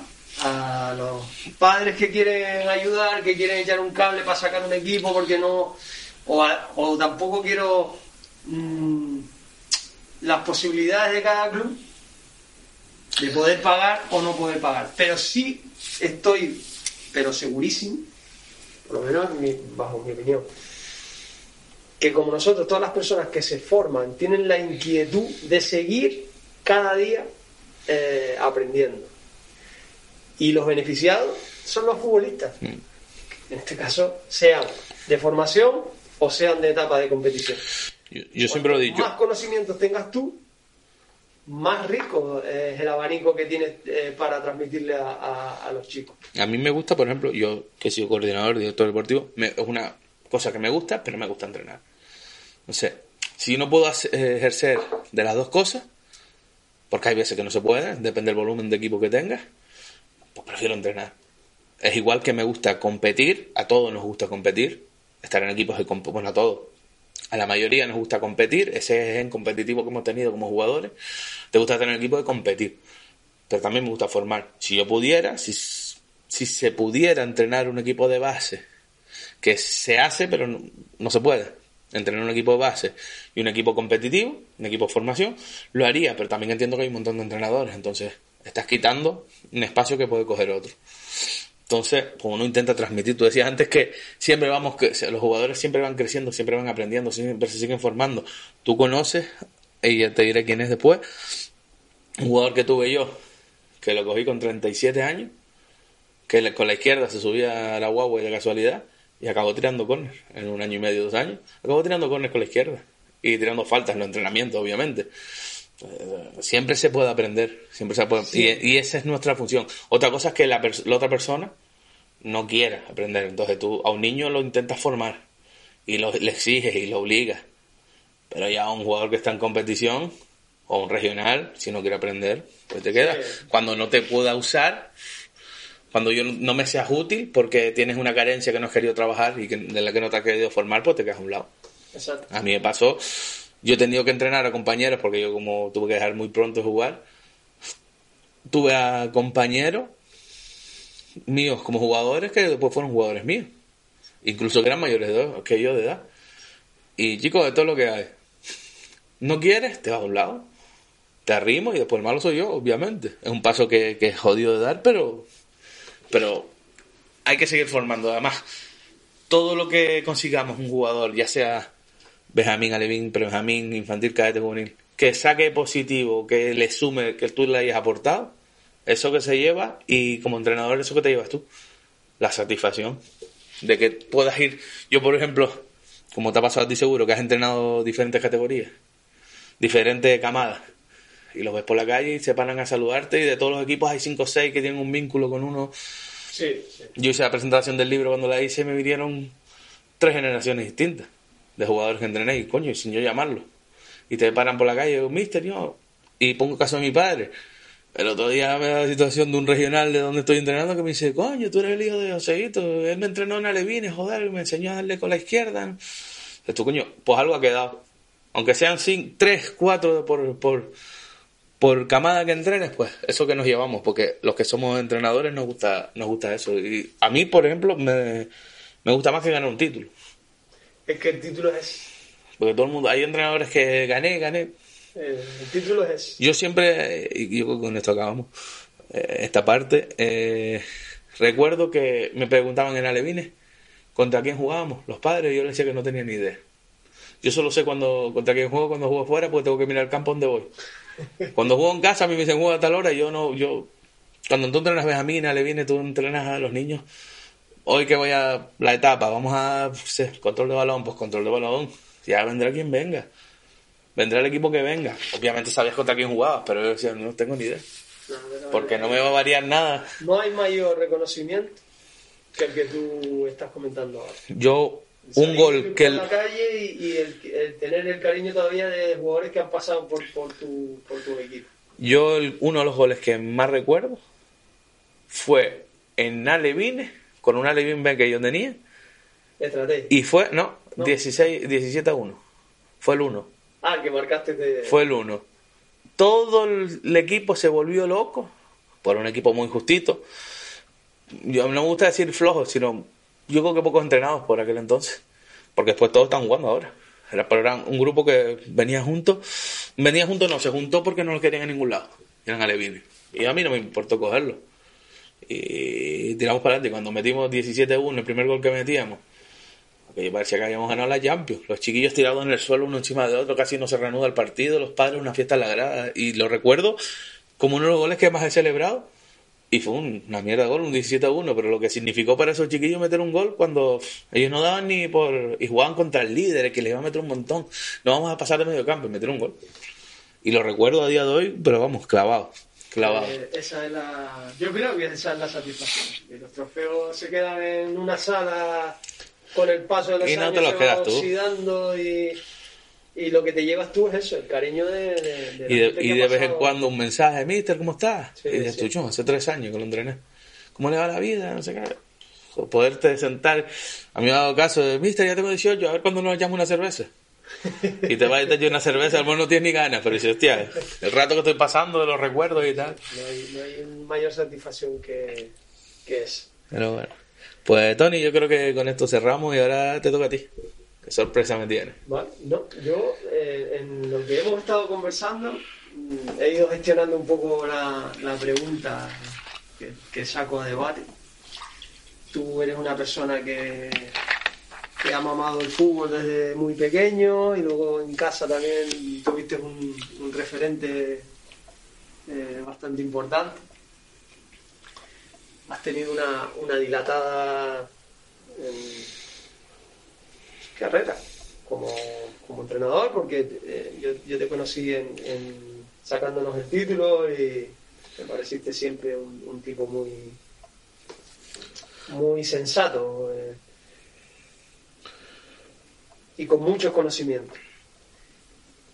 los padres que quieren ayudar, que quieren echar un cable para sacar un equipo porque no. O, a- o tampoco quiero mm, las posibilidades de cada club de poder pagar o no poder pagar. Pero sí estoy, pero segurísimo, por lo menos bajo mi opinión, que como nosotros, todas las personas que se forman tienen la inquietud de seguir cada día eh, aprendiendo. Y los beneficiados son los futbolistas. En este caso, sean de formación o sean de etapa de competición. Yo, yo siempre lo he dicho, Más conocimientos tengas tú, más rico es el abanico que tienes eh, para transmitirle a, a- a los chicos. a mí me gusta, por ejemplo, yo que he sido coordinador, director deportivo, me- es una cosa que me gusta, pero me gusta entrenar. No sé, si no puedo eh, ejercer de las dos cosas, porque hay veces que no se puede, depende del volumen de equipo que tengas, pues prefiero entrenar. Es igual que me gusta competir, a todos nos gusta competir, estar en equipos comp- bueno, a todos. A la mayoría nos gusta competir, ese es el competitivo que hemos tenido como jugadores. Te gusta tener equipo de competir, pero también me gusta formar. Si yo pudiera, si, si se pudiera entrenar un equipo de base, que se hace, pero no, no se puede. Entrenar un equipo base y un equipo competitivo, un equipo de formación, lo haría, pero también entiendo que hay un montón de entrenadores, entonces estás quitando un espacio que puede coger otro. Entonces, como uno intenta transmitir, tú decías antes que siempre vamos, que los jugadores siempre van creciendo, siempre van aprendiendo, siempre se siguen formando. Tú conoces, y ya te diré quién es después, un jugador que tuve yo, que lo cogí con 37 años, que con la izquierda se subía a la guagua de casualidad, y acabó tirando córner en un año y medio, dos años. Acabó tirando córner con la izquierda y tirando faltas en los entrenamientos, obviamente. Eh, siempre se puede aprender, siempre se puede, y, esa es nuestra función. Otra cosa es que la, otra persona no quiera aprender. Entonces tú a un niño lo intentas formar y lo, le exiges y lo obligas. Pero ya a un jugador que está en competición o un regional, si no quiere aprender, pues te queda. Cuando no te pueda usar, cuando yo no me seas útil porque tienes una carencia que no has querido trabajar y que, de la que no te has querido formar, pues te quedas a un lado. A mí me pasó, yo he tenido que entrenar a compañeros porque yo como tuve que dejar muy pronto de jugar, tuve a compañeros míos como jugadores que después fueron jugadores míos, incluso que eran mayores de, que yo de edad. Y chicos, de todo lo que hay, no quieres, te vas a un lado, te arrimo y después el malo soy yo, obviamente. Es un paso que, que es jodido de dar, pero pero hay que seguir formando. Además, todo lo que consigamos un jugador, ya sea Benjamín, Alevín, Benjamín, infantil, cadete, juvenil, que saque positivo, que le sume, que tú le hayas aportado, eso que se lleva y como entrenador eso que te llevas tú, la satisfacción de que puedas ir. Yo, por ejemplo, como te ha pasado a ti seguro, que has entrenado diferentes categorías, diferentes camadas, y los ves por la calle y se paran a saludarte y de todos los equipos hay cinco o seis que tienen un vínculo con uno. Sí, Yo hice la presentación del libro cuando la hice y me vinieron tres generaciones distintas de jugadores que entrené y coño, sin yo llamarlo. Y te paran por la calle y digo, mister, yo... Y pongo caso a mi padre. El otro día me da la situación de un regional de donde estoy entrenando que me dice, coño, tú eres el hijo de Joseito, él me entrenó en Alevines, joder, me enseñó a darle con la izquierda. Tú, coño, pues algo ha quedado. Aunque sean cinco, tres, cuatro por, por, por camada que entrenes, pues eso que nos llevamos, porque los que somos entrenadores nos gusta, nos gusta eso. Y a mí, por ejemplo, me, gusta más que ganar un título. Es que el título es... Porque todo el mundo, hay entrenadores que gané, gané. El, título es... Yo siempre, y yo con esto acabamos, eh, esta parte, eh, recuerdo que me preguntaban en Alevines contra quién jugábamos, los padres, y yo les decía que no tenía ni idea. Yo solo sé cuando contra quién juego cuando juego fuera, pues tengo que mirar el campo donde voy. Cuando juego en casa, a mí me dicen juega a tal hora, y yo no, yo, cuando tú entrenas Benjamina, le viene, tú entrenas a los niños, hoy que voy a la etapa, vamos a control de balón, pues control de balón, ya vendrá quien venga, vendrá el equipo que venga. Obviamente sabías contra quién jugabas, pero yo decía, no tengo ni idea, porque no me va a variar nada. No hay mayor reconocimiento que el que tú estás comentando ahora. Yo un gol que el... la calle y, el, tener el cariño todavía de jugadores que han pasado por, por, tu, por tu equipo. Yo uno de los goles que más recuerdo fue en Alevine, con un Alevine que yo tenía. Y fue, no, 16, 17 a 1. Fue el 1. Ah, que marcaste de... Fue el 1. Todo el equipo se volvió loco, por un equipo muy justito. Yo no me gusta decir flojo, sino yo creo que pocos entrenados por aquel entonces, porque después todos están jugando ahora. Era, un grupo que venía junto, venía junto no, se juntó porque no lo querían en ningún lado, eran alevines. Y a mí no me importó cogerlo. Y tiramos para adelante. Cuando metimos 17-1, el primer gol que metíamos, que parecía que habíamos ganado la Champions. Los chiquillos tirados en el suelo uno encima de otro, casi no se reanuda el partido, los padres una fiesta en la grada. Y lo recuerdo como uno de los goles que más he celebrado y fue una mierda de gol, un 17 a 1, pero lo que significó para esos chiquillos meter un gol cuando ellos no daban ni por. y jugaban contra el líder, que les iba a meter un montón. No vamos a pasar de medio campo y meter un gol. Y lo recuerdo a día de hoy, pero vamos, clavado. Clavado. Eh, esa es la. Yo creo que esa es la satisfacción. Que los trofeos se quedan en una sala con el paso de los y años. No te los quedas tú. y y lo que te llevas tú es eso, el cariño de... de, y de, y de vez en cuando un mensaje, mister, ¿cómo estás? y dices, tú, hace tres años que lo entrené. ¿Cómo le va la vida? No sé qué. poderte sentar. A mí me ha dado caso de, mister, ya tengo 18, a ver cuándo nos llamo una cerveza. (laughs) y te vas a echar una cerveza, al menos no tienes ni ganas, pero dices, hostia, el rato que estoy pasando de los recuerdos y tal. No hay, no hay mayor satisfacción que, que es. Pero bueno. Pues Tony, yo creo que con esto cerramos y ahora te toca a ti. ¿Qué sorpresa me tiene? No, yo eh, en lo que hemos estado conversando mm, he ido gestionando un poco la, la pregunta que, que saco a debate. Tú eres una persona que, que ha mamado el fútbol desde muy pequeño y luego en casa también tuviste un, un referente eh, bastante importante. Has tenido una, una dilatada em, carrera como, como entrenador porque eh, yo, yo te conocí en, sacándonos el título y me pareciste siempre un, tipo muy muy sensato eh, y con muchos conocimientos.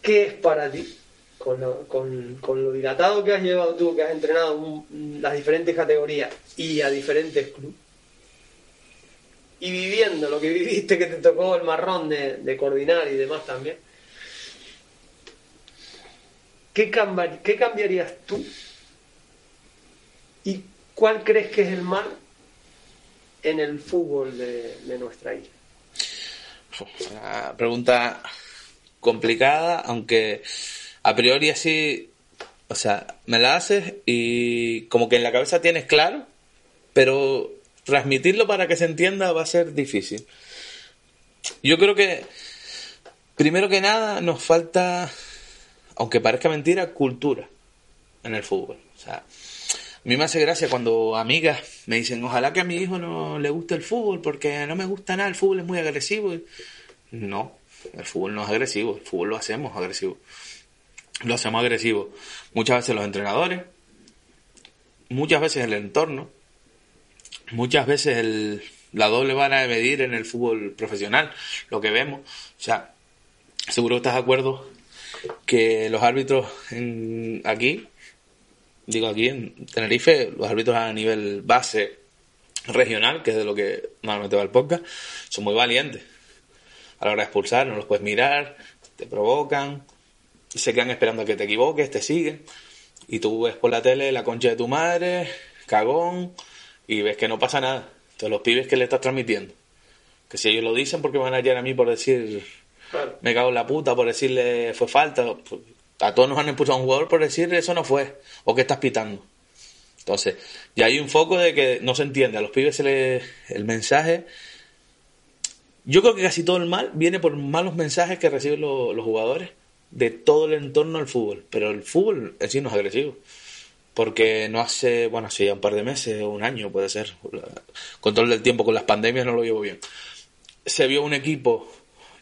¿Qué es para ti, con lo, con, con lo dilatado que has llevado tú, que has entrenado las diferentes categorías y a diferentes clubes? Y viviendo lo que viviste, que te tocó el marrón de, coordinar y demás también. ¿Qué, ¿Qué cambiarías tú? ¿Y cuál crees que es el mal en el fútbol de, nuestra isla? Pregunta complicada, aunque a priori así, o sea, me la haces y como que en la cabeza tienes claro, pero transmitirlo para que se entienda va a ser difícil. Yo creo que, primero que nada, nos falta, aunque parezca mentira, cultura en el fútbol. O sea, a mí me hace gracia cuando amigas me dicen, ojalá que a mi hijo no le guste el fútbol porque no me gusta nada, el fútbol es muy agresivo. No, el fútbol no es agresivo, el fútbol lo hacemos agresivo. Lo hacemos agresivo. Muchas veces los entrenadores, muchas veces el entorno, muchas veces el, la doble vara de medir en el fútbol profesional, lo que vemos. O sea, seguro estás de acuerdo que los árbitros en, aquí, digo aquí en Tenerife, los árbitros a nivel base regional, que es de lo que normalmente va el podcast, son muy valientes. A la hora de expulsar, no los puedes mirar, te provocan, se quedan esperando a que te equivoques, te siguen. Y tú ves por la tele la concha de tu madre, cagón, y ves que no pasa nada. Entonces los pibes que le estás transmitiendo. Que si ellos lo dicen porque van a hallar a mí por decir Claro. me cago en la puta por decirle fue falta. A todos nos han impulsado a un jugador por decir eso no fue. O que estás pitando. Entonces, ya hay un foco de que no se entiende. A los pibes se le, el mensaje. Yo creo que casi todo el mal viene por malos mensajes que reciben lo- los jugadores de todo el entorno del fútbol. Pero el fútbol en sí no es agresivo. Porque no hace, bueno, hace ya un par de meses o un año puede ser. Control del tiempo con las pandemias no lo llevo bien. Se vio un equipo,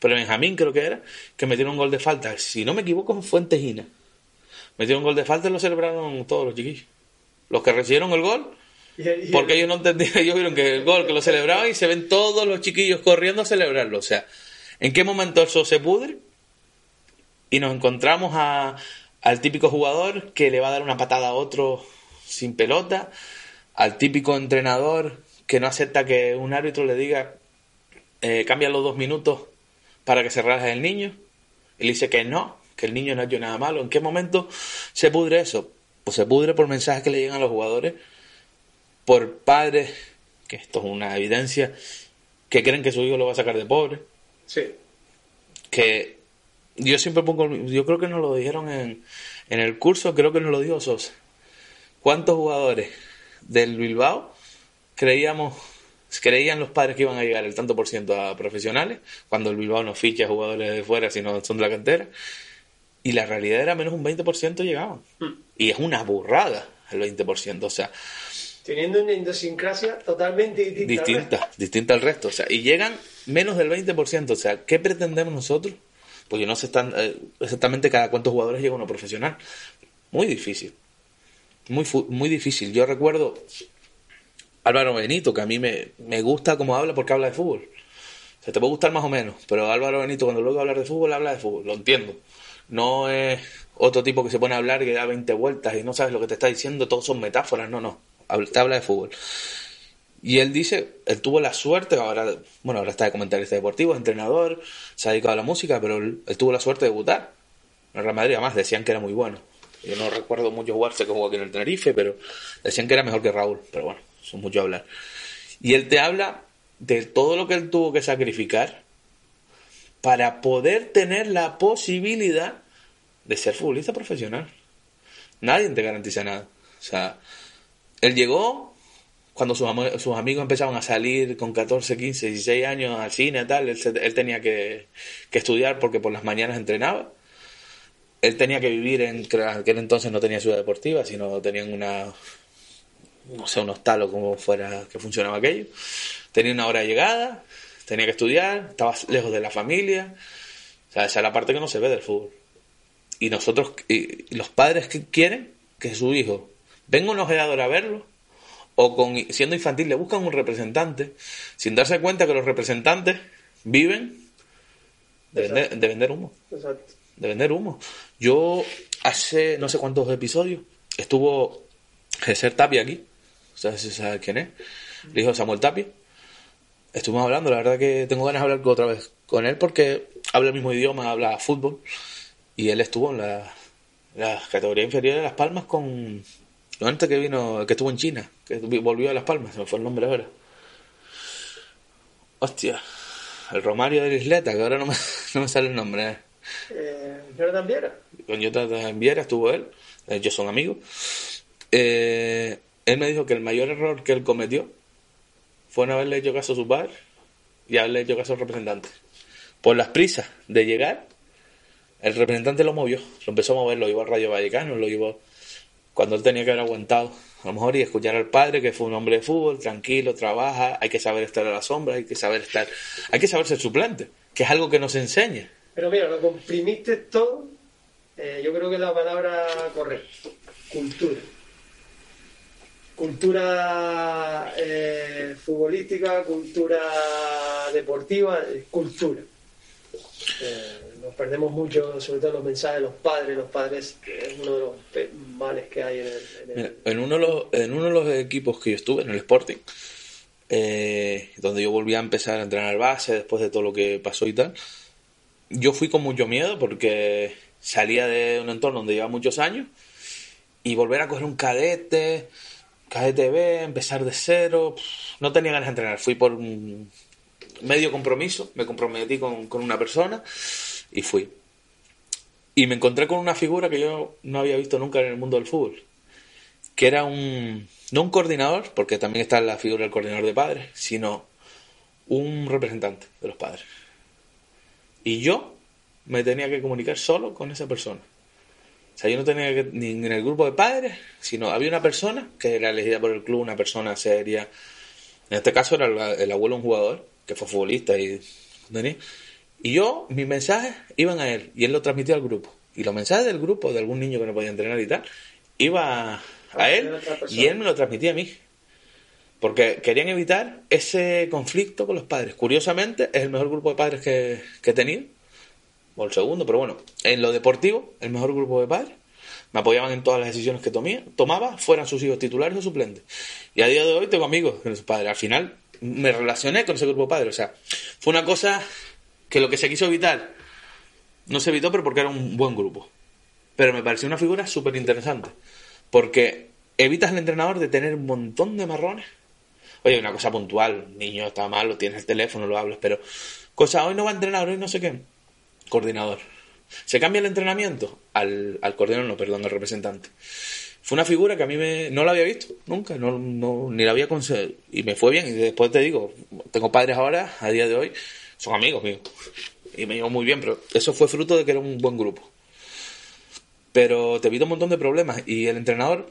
pero Benjamín creo que era, que metieron un gol de falta. Si no me equivoco, fue en Tejina. Metieron un gol de falta y lo celebraron todos los chiquillos. Los que recibieron el gol, porque ellos no entendían, (laughs) ellos vieron que el gol, que lo celebraban y se ven todos los chiquillos corriendo a celebrarlo. O sea, ¿en qué momento eso se pudre? Y nos encontramos a, al típico jugador que le va a dar una patada a otro sin pelota, al típico entrenador que no acepta que un árbitro le diga, eh, cambia los dos minutos para que se relaje el niño. Y le dice que no, que el niño no ha hecho nada malo. ¿En qué momento se pudre eso? Pues se pudre por mensajes que le llegan a los jugadores, por padres, que esto es una evidencia, que creen que su hijo lo va a sacar de pobre, Sí. que yo siempre pongo, yo creo que nos lo dijeron en, en el curso, creo que nos lo dijo Sosa. ¿Cuántos jugadores del Bilbao creíamos, creían los padres que iban a llegar el tanto por ciento a profesionales, cuando el Bilbao no ficha jugadores de fuera, sino son de la cantera? Y la realidad era menos un 20% llegaban. Y es una burrada el 20%, o sea, Teniendo una idiosincrasia totalmente distinta. al resto. distinta, distinta al resto. O sea, y llegan menos del 20%. O sea, ¿qué pretendemos nosotros? Pues yo no sé están, eh, exactamente cada cuántos jugadores llega uno profesional. Muy difícil. Muy, muy difícil. Yo recuerdo Álvaro Benito, que a mí me, me gusta cómo habla porque habla de fútbol. O sea, te puede gustar más o menos, pero Álvaro Benito cuando luego hablar de fútbol, habla de fútbol, lo entiendo. No es otro tipo que se pone a hablar y que da 20 vueltas y no sabes lo que te está diciendo, todos son metáforas, no, no, te habla de fútbol. Y él dice, él tuvo la suerte, ahora, bueno, ahora está de comentarista deportivo, entrenador, se ha dedicado a la música, pero él, tuvo la suerte de debutar. En Real Madrid, además, decían que era muy bueno. Yo no recuerdo mucho jugarse que jugó aquí en el Tenerife, pero decían que era mejor que Raúl. Pero bueno, eso es mucho hablar. Y él te habla de todo lo que él tuvo que sacrificar para poder tener la posibilidad de ser futbolista profesional. Nadie te garantiza nada. O sea, él llegó cuando sus, sus amigos empezaban a salir con 14, 15, 16 años al cine tal, él, él tenía que, que estudiar porque por las mañanas entrenaba. Él tenía que vivir en, aquel entonces no tenía ciudad deportiva, sino tenían una, no sé, un hostal o como fuera que funcionaba aquello. Tenía una hora de llegada, tenía que estudiar, estaba lejos de la familia. O sea, esa es la parte que no se ve del fútbol. Y nosotros, y los padres que quieren que su hijo venga un ojeador a verlo, o con, siendo infantil le buscan un representante, sin darse cuenta que los representantes viven de vender, de vender humo Exacto. de vender humo. Yo hace no sé cuántos episodios estuvo Jesús Tapia aquí. ¿Sabes sabe quién es? El hijo de Samuel Tapia. Estuvimos hablando, la verdad que tengo ganas de hablar otra vez con él porque habla el mismo idioma, habla fútbol. Y él estuvo en la, la categoría inferior de Las Palmas con... lo antes que vino, que estuvo en China, que volvió a Las Palmas, se me fue el nombre ahora. Hostia, el Romario de la Isleta, que ahora no me, (laughs) no me sale el nombre. eh. Eh, Jonathan Viera. con Jonathan Viera estuvo él, eh, ellos son amigos. Eh, él me dijo que el mayor error que él cometió fue no haberle hecho caso a su padre y haberle hecho caso al representante. Por las prisas de llegar, el representante lo movió, lo empezó a mover, lo llevó al Rayo Vallecano, lo llevó cuando él tenía que haber aguantado, a lo mejor, y escuchar al padre, que fue un hombre de fútbol, tranquilo, trabaja, hay que saber estar a la sombra, hay que saber estar, hay que saber ser suplente, que es algo que no se enseña. Pero mira, lo comprimiste todo. eh, yo creo que es la palabra correcta. Cultura. Cultura eh, futbolística, cultura deportiva, eh, cultura. Eh, nos perdemos mucho, sobre todo los mensajes de los padres. Los padres que es uno de los males que hay en el, en en uno de los, en uno de los equipos que yo estuve, en el Sporting, eh, donde yo volví a empezar a entrenar base después de todo lo que pasó y tal, yo fui con mucho miedo porque salía de un entorno donde llevaba muchos años y volver a coger un cadete, cadete B, empezar de cero, no tenía ganas de entrenar. Fui por un medio compromiso, me comprometí con, con una persona y fui. Y me encontré con una figura que yo no había visto nunca en el mundo del fútbol que era un, no un coordinador, porque también está la figura del coordinador de padres, sino un representante de los padres. Y yo me tenía que comunicar solo con esa persona. O sea, yo no tenía que, ni en el grupo de padres, sino había una persona que era elegida por el club, una persona seria. En este caso era el, el abuelo un jugador, que fue futbolista y. Y yo, mis mensajes iban a él y él lo transmitía al grupo. Y los mensajes del grupo, de algún niño que no podía entrenar y tal, iba a él y él me lo transmitía a mí. Porque querían evitar ese conflicto con los padres. Curiosamente, es el mejor grupo de padres que, que he tenido. O el segundo, pero bueno, en lo deportivo, el mejor grupo de padres. Me apoyaban en todas las decisiones que tomía, tomaba, fueran sus hijos titulares o suplentes. Y a día de hoy tengo amigos con sus padres. Al final me relacioné con ese grupo de padres. O sea, fue una cosa que lo que se quiso evitar no se evitó, pero porque era un buen grupo. Pero me pareció una figura súper interesante. Porque evitas al entrenador de tener un montón de marrones. Oye, una cosa puntual, niño está malo, tienes el teléfono, lo hablas, pero cosa, hoy no va a entrenar, hoy no sé qué. Coordinador. Se cambia el entrenamiento al, al coordinador, no, perdón, al representante. Fue una figura que a mí me, no la había visto nunca, no, no, ni la había conseguido. Y me fue bien. Y después te digo, tengo padres ahora, a día de hoy, son amigos míos. Y me llevo muy bien, pero eso fue fruto de que era un buen grupo. Pero te evita un montón de problemas. Y el entrenador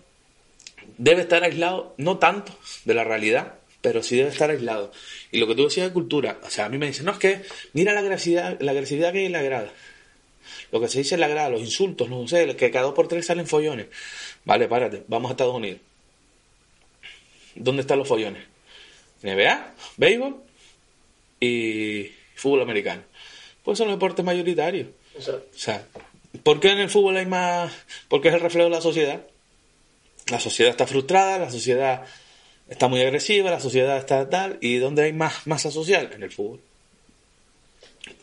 debe estar aislado, no tanto de la realidad, pero sí debe estar aislado. Y lo que tú decías de cultura, o sea, a mí me dicen, no, es que mira la agresividad, la agresividad que hay en la grada. Lo que se dice en la grada, los insultos, no sé, que cada dos por tres salen follones. Vale, párate, vamos a Estados Unidos. ¿Dónde están los follones? NBA, béisbol y fútbol americano. Pues son los deportes mayoritarios. O sea, O sea, ¿por qué en el fútbol hay más...? Porque es el reflejo de la sociedad. La sociedad está frustrada, la sociedad está muy agresiva, la sociedad está tal. ¿Y dónde hay más masa social? En el fútbol.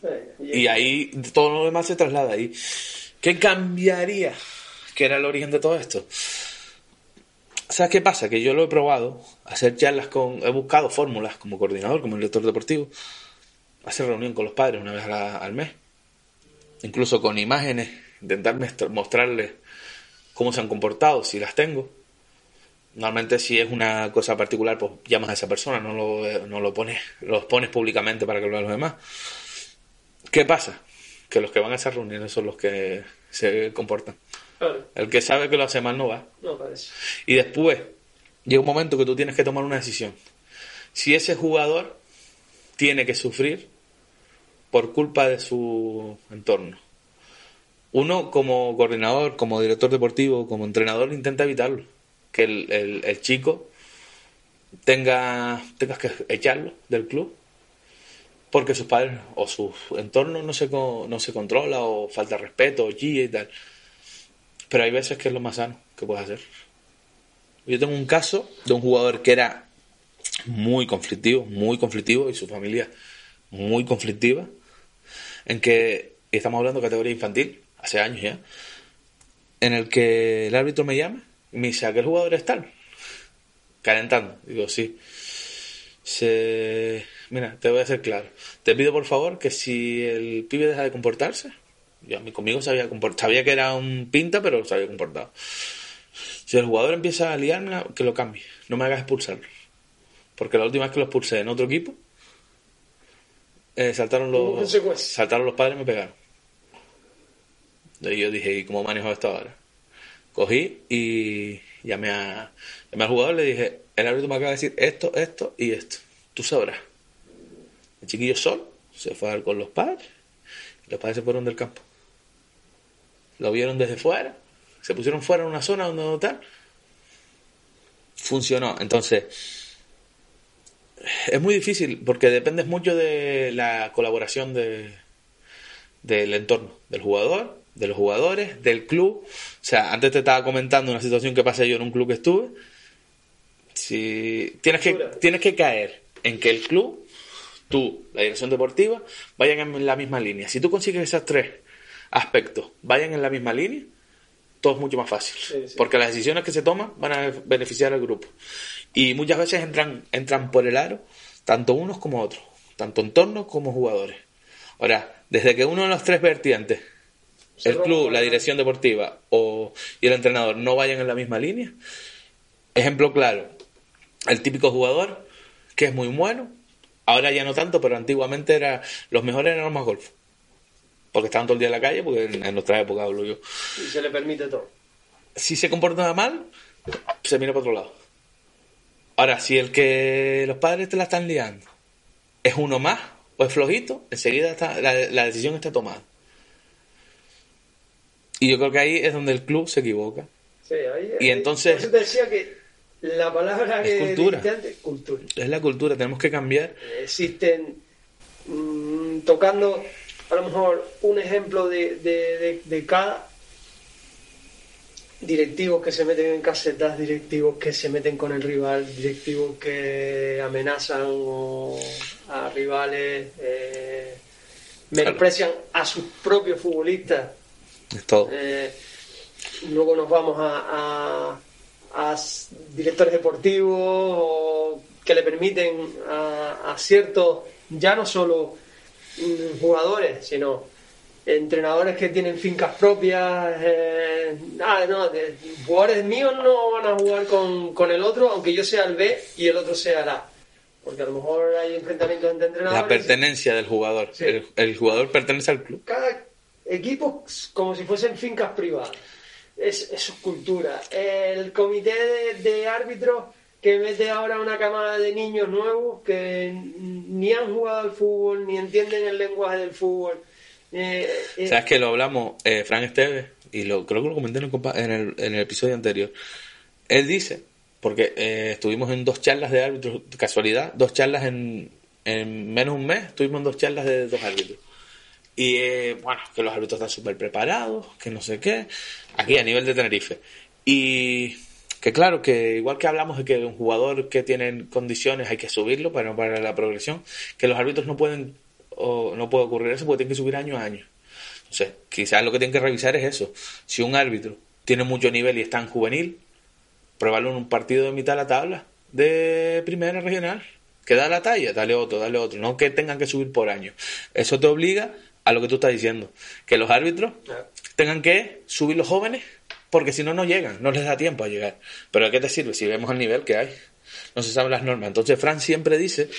eh, Y ahí todo lo demás se traslada ahí. ¿Qué cambiaría? Que era el origen de todo esto. ¿Sabes qué pasa? Que yo lo he probado, hacer charlas con... He buscado fórmulas como coordinador, como director deportivo, hacer reunión con los padres una vez al mes. Incluso con imágenes, intentar mostrarles cómo se han comportado, si las tengo. Normalmente si es una cosa particular, pues llamas a esa persona, no lo, no lo pones, los pones públicamente para que lo vean los demás. ¿Qué pasa? Que los que van a esas reuniones son los que se comportan. Claro, El que sabe que lo hace mal no va. no parece. Y después llega un momento que tú tienes que tomar una decisión. Si ese jugador tiene que sufrir por culpa de su entorno. Uno como coordinador, como director deportivo, como entrenador intenta evitarlo. Que el, el- el chico tenga tengas que echarlo del club porque sus padres o su entorno no se, no se controla o falta respeto o y tal. Pero hay veces que es lo más sano que puedes hacer. Yo tengo un caso de un jugador que era muy conflictivo, muy conflictivo y su familia muy conflictiva, en que estamos hablando de categoría infantil, hace años ya, en el que el árbitro me llama y me dice, ¿aquel jugador es tal? Calentando. Digo, sí. Se... Mira, te voy a ser claro. Te pido por favor que si el pibe deja de comportarse, yo a mí conmigo sabía, comport- sabía que era un pinta, pero se había comportado. Si el jugador empieza a liarme, que lo cambie. No me hagas expulsarlo. Porque la última vez que lo expulsé en otro equipo, eh, saltaron los saltaron los padres y me pegaron. Y yo dije, ¿y cómo manejo esto ahora? Cogí y llamé, a, llamé al jugador y le dije, el árbitro me acaba de decir esto, esto y esto. Tú sabrás. El chiquillo solo se fue a ver con los padres y los padres se fueron del campo. Lo vieron desde fuera, se pusieron fuera en una zona donde no tal. Funcionó. Entonces, es muy difícil porque dependes mucho de la colaboración de, del entorno, del jugador, de los jugadores, del club. O sea, antes te estaba comentando una situación que pasé yo en un club que estuve. Si tienes que, tienes que caer en que el club, tú, la dirección deportiva, vayan en la misma línea. Si tú consigues esos tres aspectos, vayan en la misma línea, todo es mucho más fácil. Sí, sí. Porque las decisiones que se toman van a beneficiar al grupo. Y muchas veces entran, entran por el aro, tanto unos como otros, tanto entornos como jugadores. Ahora, desde que uno de los tres vertientes, Se el club, la- la dirección deportiva o, y el entrenador no vayan en la misma línea, ejemplo claro, el típico jugador que es muy bueno, ahora ya no tanto, pero antiguamente era los mejores eran los más golfos. Porque estaban todo el día en la calle, porque en, en nuestra época hablo yo. Y se le permite todo. Si se comporta mal, se mira para otro lado. Ahora, si el que los padres te la están liando es uno más o es flojito, enseguida está, la, la decisión está tomada. Y yo creo que ahí es donde el club se equivoca. Sí, ahí, Y ahí- entonces- eso te decía que la palabra Es que cultura. antes, cultura. Es la cultura, tenemos que cambiar. existen mm, tocando a lo mejor un ejemplo de, de- de- de cada directivos que se meten en casetas, directivos que se meten con el rival, directivos que amenazan o a rivales, eh, menosprecian a sus propios futbolistas. Es todo. Eh, luego nos vamos a, a- directores deportivos o que le permiten a, a ciertos, ya no solo jugadores, sino entrenadores que tienen fincas propias. eh, ah, no, de- jugadores míos no van a jugar con, con el otro, aunque yo sea el B y el otro sea el A. Porque a lo mejor hay enfrentamientos entre entrenadores. La pertenencia del jugador. Sí. El, el jugador pertenece al club. cada equipo como si fuesen fincas privadas. Es, es cultura. El comité de, de árbitros que mete ahora una camada de niños nuevos que ni han jugado al fútbol, ni entienden el lenguaje del fútbol. Eh, eh, ¿Sabes que lo hablamos, eh, Frank Esteves? Y lo, creo que lo comenté en el, en el, episodio anterior. Él dice, porque eh, estuvimos en dos charlas de árbitros, casualidad, dos charlas en, en menos de un mes, estuvimos en dos charlas de dos árbitros. Y eh, bueno, que los árbitros están súper preparados, que no sé qué, aquí a nivel de Tenerife. Y que claro, que igual que hablamos de que un jugador que tiene en condiciones hay que subirlo para, para la progresión, que los árbitros no pueden, o no puede ocurrir eso porque tienen que subir año a año. Entonces, quizás lo que tienen que revisar es eso. Si un árbitro tiene mucho nivel y está en juvenil, pruébalo en un partido de mitad de la tabla de primera regional. que da la talla, dale otro, dale otro, no que tengan que subir por año. Eso te obliga a lo que tú estás diciendo, que los árbitros tengan que subir los jóvenes porque si no, no llegan, no les da tiempo a llegar. Pero ¿de qué te sirve si vemos el nivel que hay? No se saben las normas. Entonces, Fran siempre dice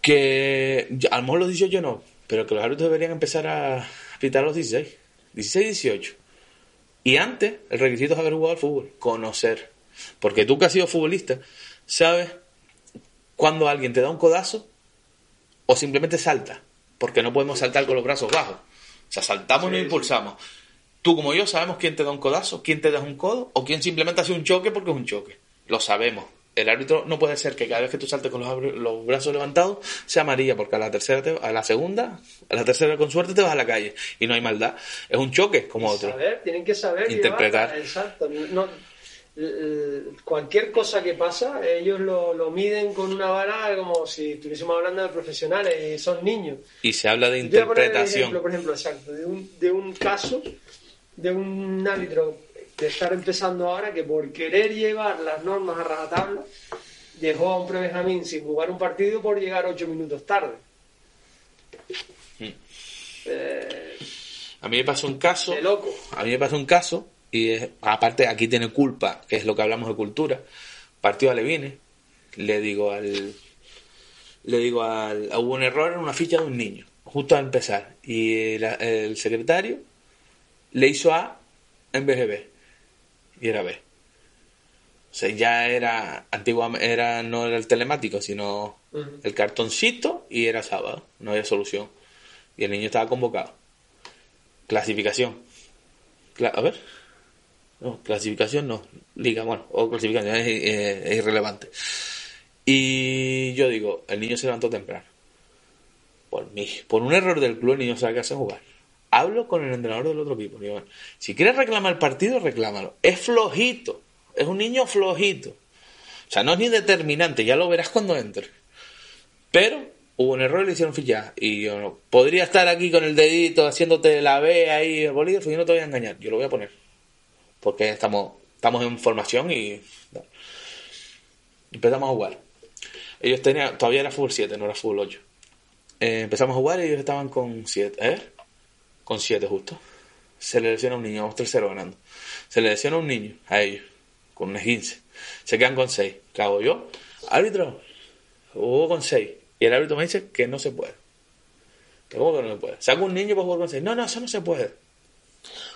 que, a lo mejor los 18 no, pero que los árbitros deberían empezar a pitar los 16, 16, 18. Y antes, el requisito es haber jugado al fútbol, conocer. Porque tú que has sido futbolista, sabes cuando alguien te da un codazo o simplemente salta. Porque no podemos saltar con los brazos bajos. O sea, saltamos y nos impulsamos. Tú como yo sabemos quién te da un codazo, quién te da un codo o quién simplemente hace un choque porque es un choque. Lo sabemos. El árbitro no puede ser que cada vez que tú saltes con los, brazos levantados sea amarilla, porque a la tercera, a la segunda, a la tercera con suerte te vas a la calle y no hay maldad. Es un choque como otro. Saber, tienen que saber interpretar. exacto. cualquier cosa que pasa, ellos lo, miden con una vara como si estuviésemos hablando de profesionales y son niños. Y se habla de interpretación. por ejemplo, exacto, de un, de un caso de un árbitro de estar empezando ahora que por querer llevar las normas a rajatabla dejó a un pre-Benjamín sin jugar un partido por llegar ocho minutos tarde. Eh, a mí me pasó un caso. De loco. A mí me pasó un caso, y aparte aquí tiene culpa, que es lo que hablamos de cultura. Partido a Levine, le digo al. Le digo al. Hubo un error en una ficha de un niño, justo al empezar. Y el secretario le hizo A en vez de B. Y era B. O sea, ya era, antiguamente, era, no era el telemático, sino el cartoncito y era sábado. No había solución. Y el niño estaba convocado. Clasificación. a ver. No, clasificación no. Liga, bueno, o clasificación es, es irrelevante. Y yo digo, el niño se levantó temprano. Por mí, por un error del club, el niño sabe que hace jugar hablo con el entrenador del otro equipo. Si quieres reclamar el partido, reclámalo. Es flojito, es un niño flojito. O sea, no es ni determinante, ya lo verás cuando entre. Pero hubo un error y le hicieron fichar. Y yo no, podría estar aquí con el dedito haciéndote la B ahí, el bolígrafo, y no te voy a engañar. Yo lo voy a poner. Porque estamos, estamos en formación y. Empezamos a jugar. Ellos tenían, todavía era fútbol 7, no era fútbol 8. Eh, empezamos a jugar y ellos estaban con 7. ¿Eh? Con 7 justo. Se le lesiona a un niño, vamos 3-0 ganando. Se le lesiona a un niño, a ellos, con un 15. Se quedan con 6. ¿Qué hago yo? Árbitro, jugó con 6. Y el árbitro me dice que no se puede. ¿Cómo que no se puede? Saco un niño para jugar con 6. No, no, eso no se puede.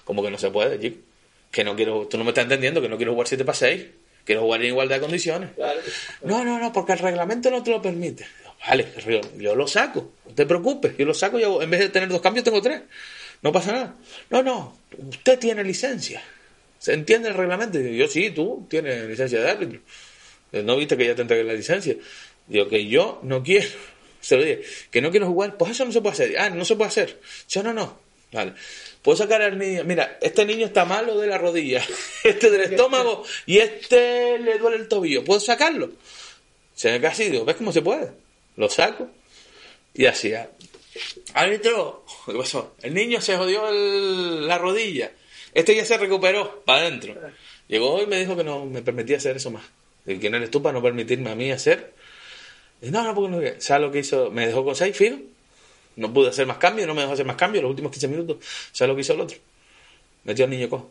¿Cómo que no se puede, chico? Que no quiero, tú no me estás entendiendo que no quiero jugar 7 para 6. Quiero jugar en igualdad de condiciones. No, no, no, porque el reglamento no te lo permite. Vale, yo lo saco, no te preocupes, yo lo saco y en vez de tener dos cambios tengo tres. No pasa nada. No, no, usted tiene licencia. ¿Se entiende el reglamento? Yo sí, tú tienes licencia de árbitro. Eh, ¿No viste que ya te entregué la licencia? Digo que yo no quiero. (laughs) Se lo dije, que no quiero jugar, pues eso no se puede hacer. Ah, no se puede hacer. Yo no, no. Vale. Puedo sacar al niño. Mira, este niño está malo de la rodilla, (laughs) este del estómago y este le duele el tobillo. ¿Puedo sacarlo? Se me ha así, digo, ¿ves cómo se puede? Lo saco y así. Árbitro, ¿qué pasó? El niño se jodió la rodilla. Este ya se recuperó para adentro. Llegó y me dijo que no me permitía hacer eso más. De quién eres tú para no permitirme a mí hacer. Y no, no, porque no. ¿Sabes lo que hizo? Me dejó con seis, fijo. No pude hacer más cambios, no me dejó hacer más cambios los últimos 15 minutos. ¿Sabes lo que hizo el otro? Metió al niño cojo.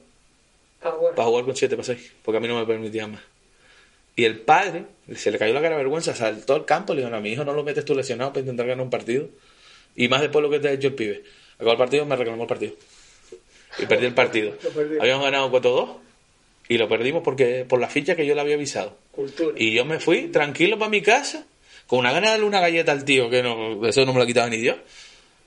Para jugar con 7 para 6, porque a mí no me permitía más. Y el padre, se le cayó la cara de vergüenza, saltó al campo y le dijo, no, a mi hijo no lo metes tú lesionado para intentar ganar un partido. Y más después lo que te ha hecho el pibe. Acabó el partido, me reclamó el partido. Y perdí el (laughs) partido. Habíamos ganado 4-2 y lo perdimos porque por la ficha que yo le había avisado. Y yo me fui tranquilo para mi casa, con una gana de darle una galleta al tío, que no, eso no me lo quitaba ni Dios.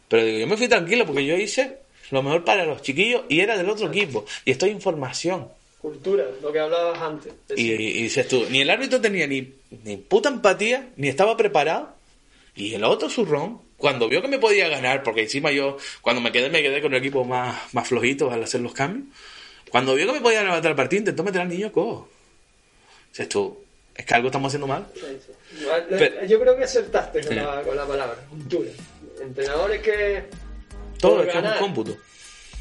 Pero digo, yo me fui tranquilo porque yo hice lo mejor para los chiquillos y era del otro equipo. Y esto es información cultura, lo que hablabas antes. Y, dices tú, ni el árbitro tenía ni, ni puta empatía, ni estaba preparado. Y el otro zurrón, cuando vio que me podía ganar, porque encima yo, cuando me quedé, me quedé con el equipo más, más flojito al hacer los cambios. Cuando vio que me podía levantar el partido, intentó meter al niño cojo. Dices tú, es que algo estamos haciendo mal. yo creo que acertaste con, la, con la palabra, cultura. Entrenadores que. Todo es que es un cómputo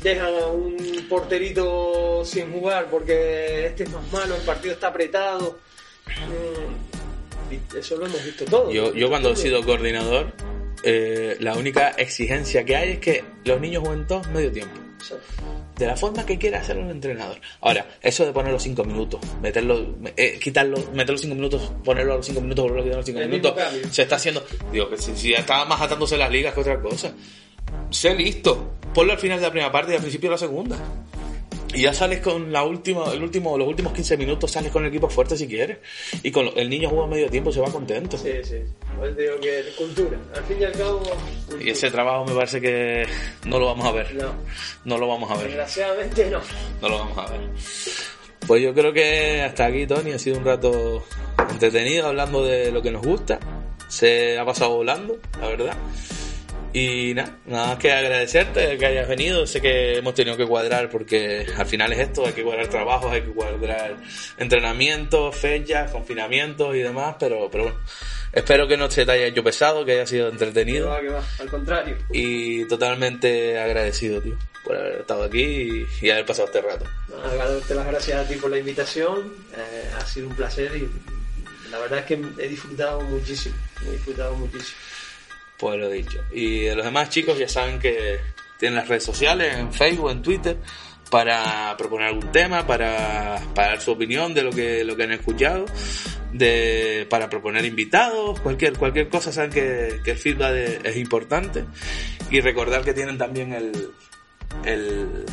dejan a un porterito sin jugar porque este es más malo, el partido está apretado. Mm, eso lo hemos visto todo. Yo, yo cuando he sido coordinador, eh, la única exigencia que hay es que los niños jueguen todos medio tiempo. De la forma que quiera hacerlo el entrenador. Ahora, eso de poner los 5 minutos, meterlo, eh, quitarlo, meter los 5 minutos, ponerlo a los 5 minutos, volverlo a quitar los 5 El minutos, se está haciendo. Digo, que si, si ya estaba más atándose las ligas que otra cosa. Sé listo. Ponlo al final de la primera parte y al principio de la segunda. Y ya sales con la última, el último, los últimos 15 minutos sales con el equipo fuerte si quieres. Y con el niño juega medio tiempo se va contento. Sí, sí. Pues digo que es cultura. Al fin y al cabo. cultura. Y ese trabajo me parece que no lo vamos a ver. No, No lo vamos a ver. desgraciadamente no. No lo vamos a ver. Pues yo creo que hasta aquí, Tony, ha sido un rato entretenido hablando de lo que nos gusta. Se ha pasado volando, la verdad. Y nada, nada más que agradecerte que hayas venido. Sé que hemos tenido que cuadrar porque al final es esto, hay que cuadrar trabajos, hay que cuadrar entrenamientos, fechas, confinamientos y demás, pero, pero bueno, espero que no se te haya hecho pesado, que haya sido Que entretenido va, que va. Al contrario. y totalmente agradecido, tío, por haber estado aquí y, y haber pasado este rato. Nada, darte las gracias a ti por la invitación. Eh, ha sido un placer y la verdad es que he disfrutado muchísimo. He disfrutado muchísimo. Pues lo dicho. Y de los demás chicos ya saben que tienen las redes sociales, en Facebook, en Twitter, para proponer algún tema, para, para dar su opinión de lo que, lo que han escuchado, de, para proponer invitados, cualquier, cualquier cosa, saben que, que el feedback es, importante. Y recordar que tienen también el, el,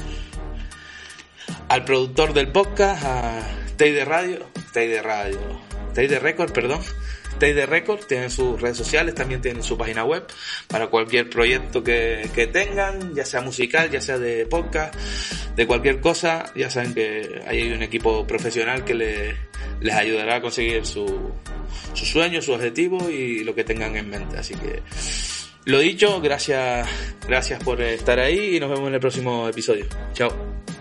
al productor del podcast, a Teide Radio, Teide Radio, Teide Record, perdón, Teide Record, tienen sus redes sociales, también tienen su página web para cualquier proyecto que, que tengan, ya sea musical, ya sea de podcast, de cualquier cosa, ya saben que hay un equipo profesional que le- les ayudará a conseguir su, su sueño, su objetivo y lo que tengan en mente. Así que, lo dicho, gracias, gracias por estar ahí y nos vemos en el próximo episodio. Chao.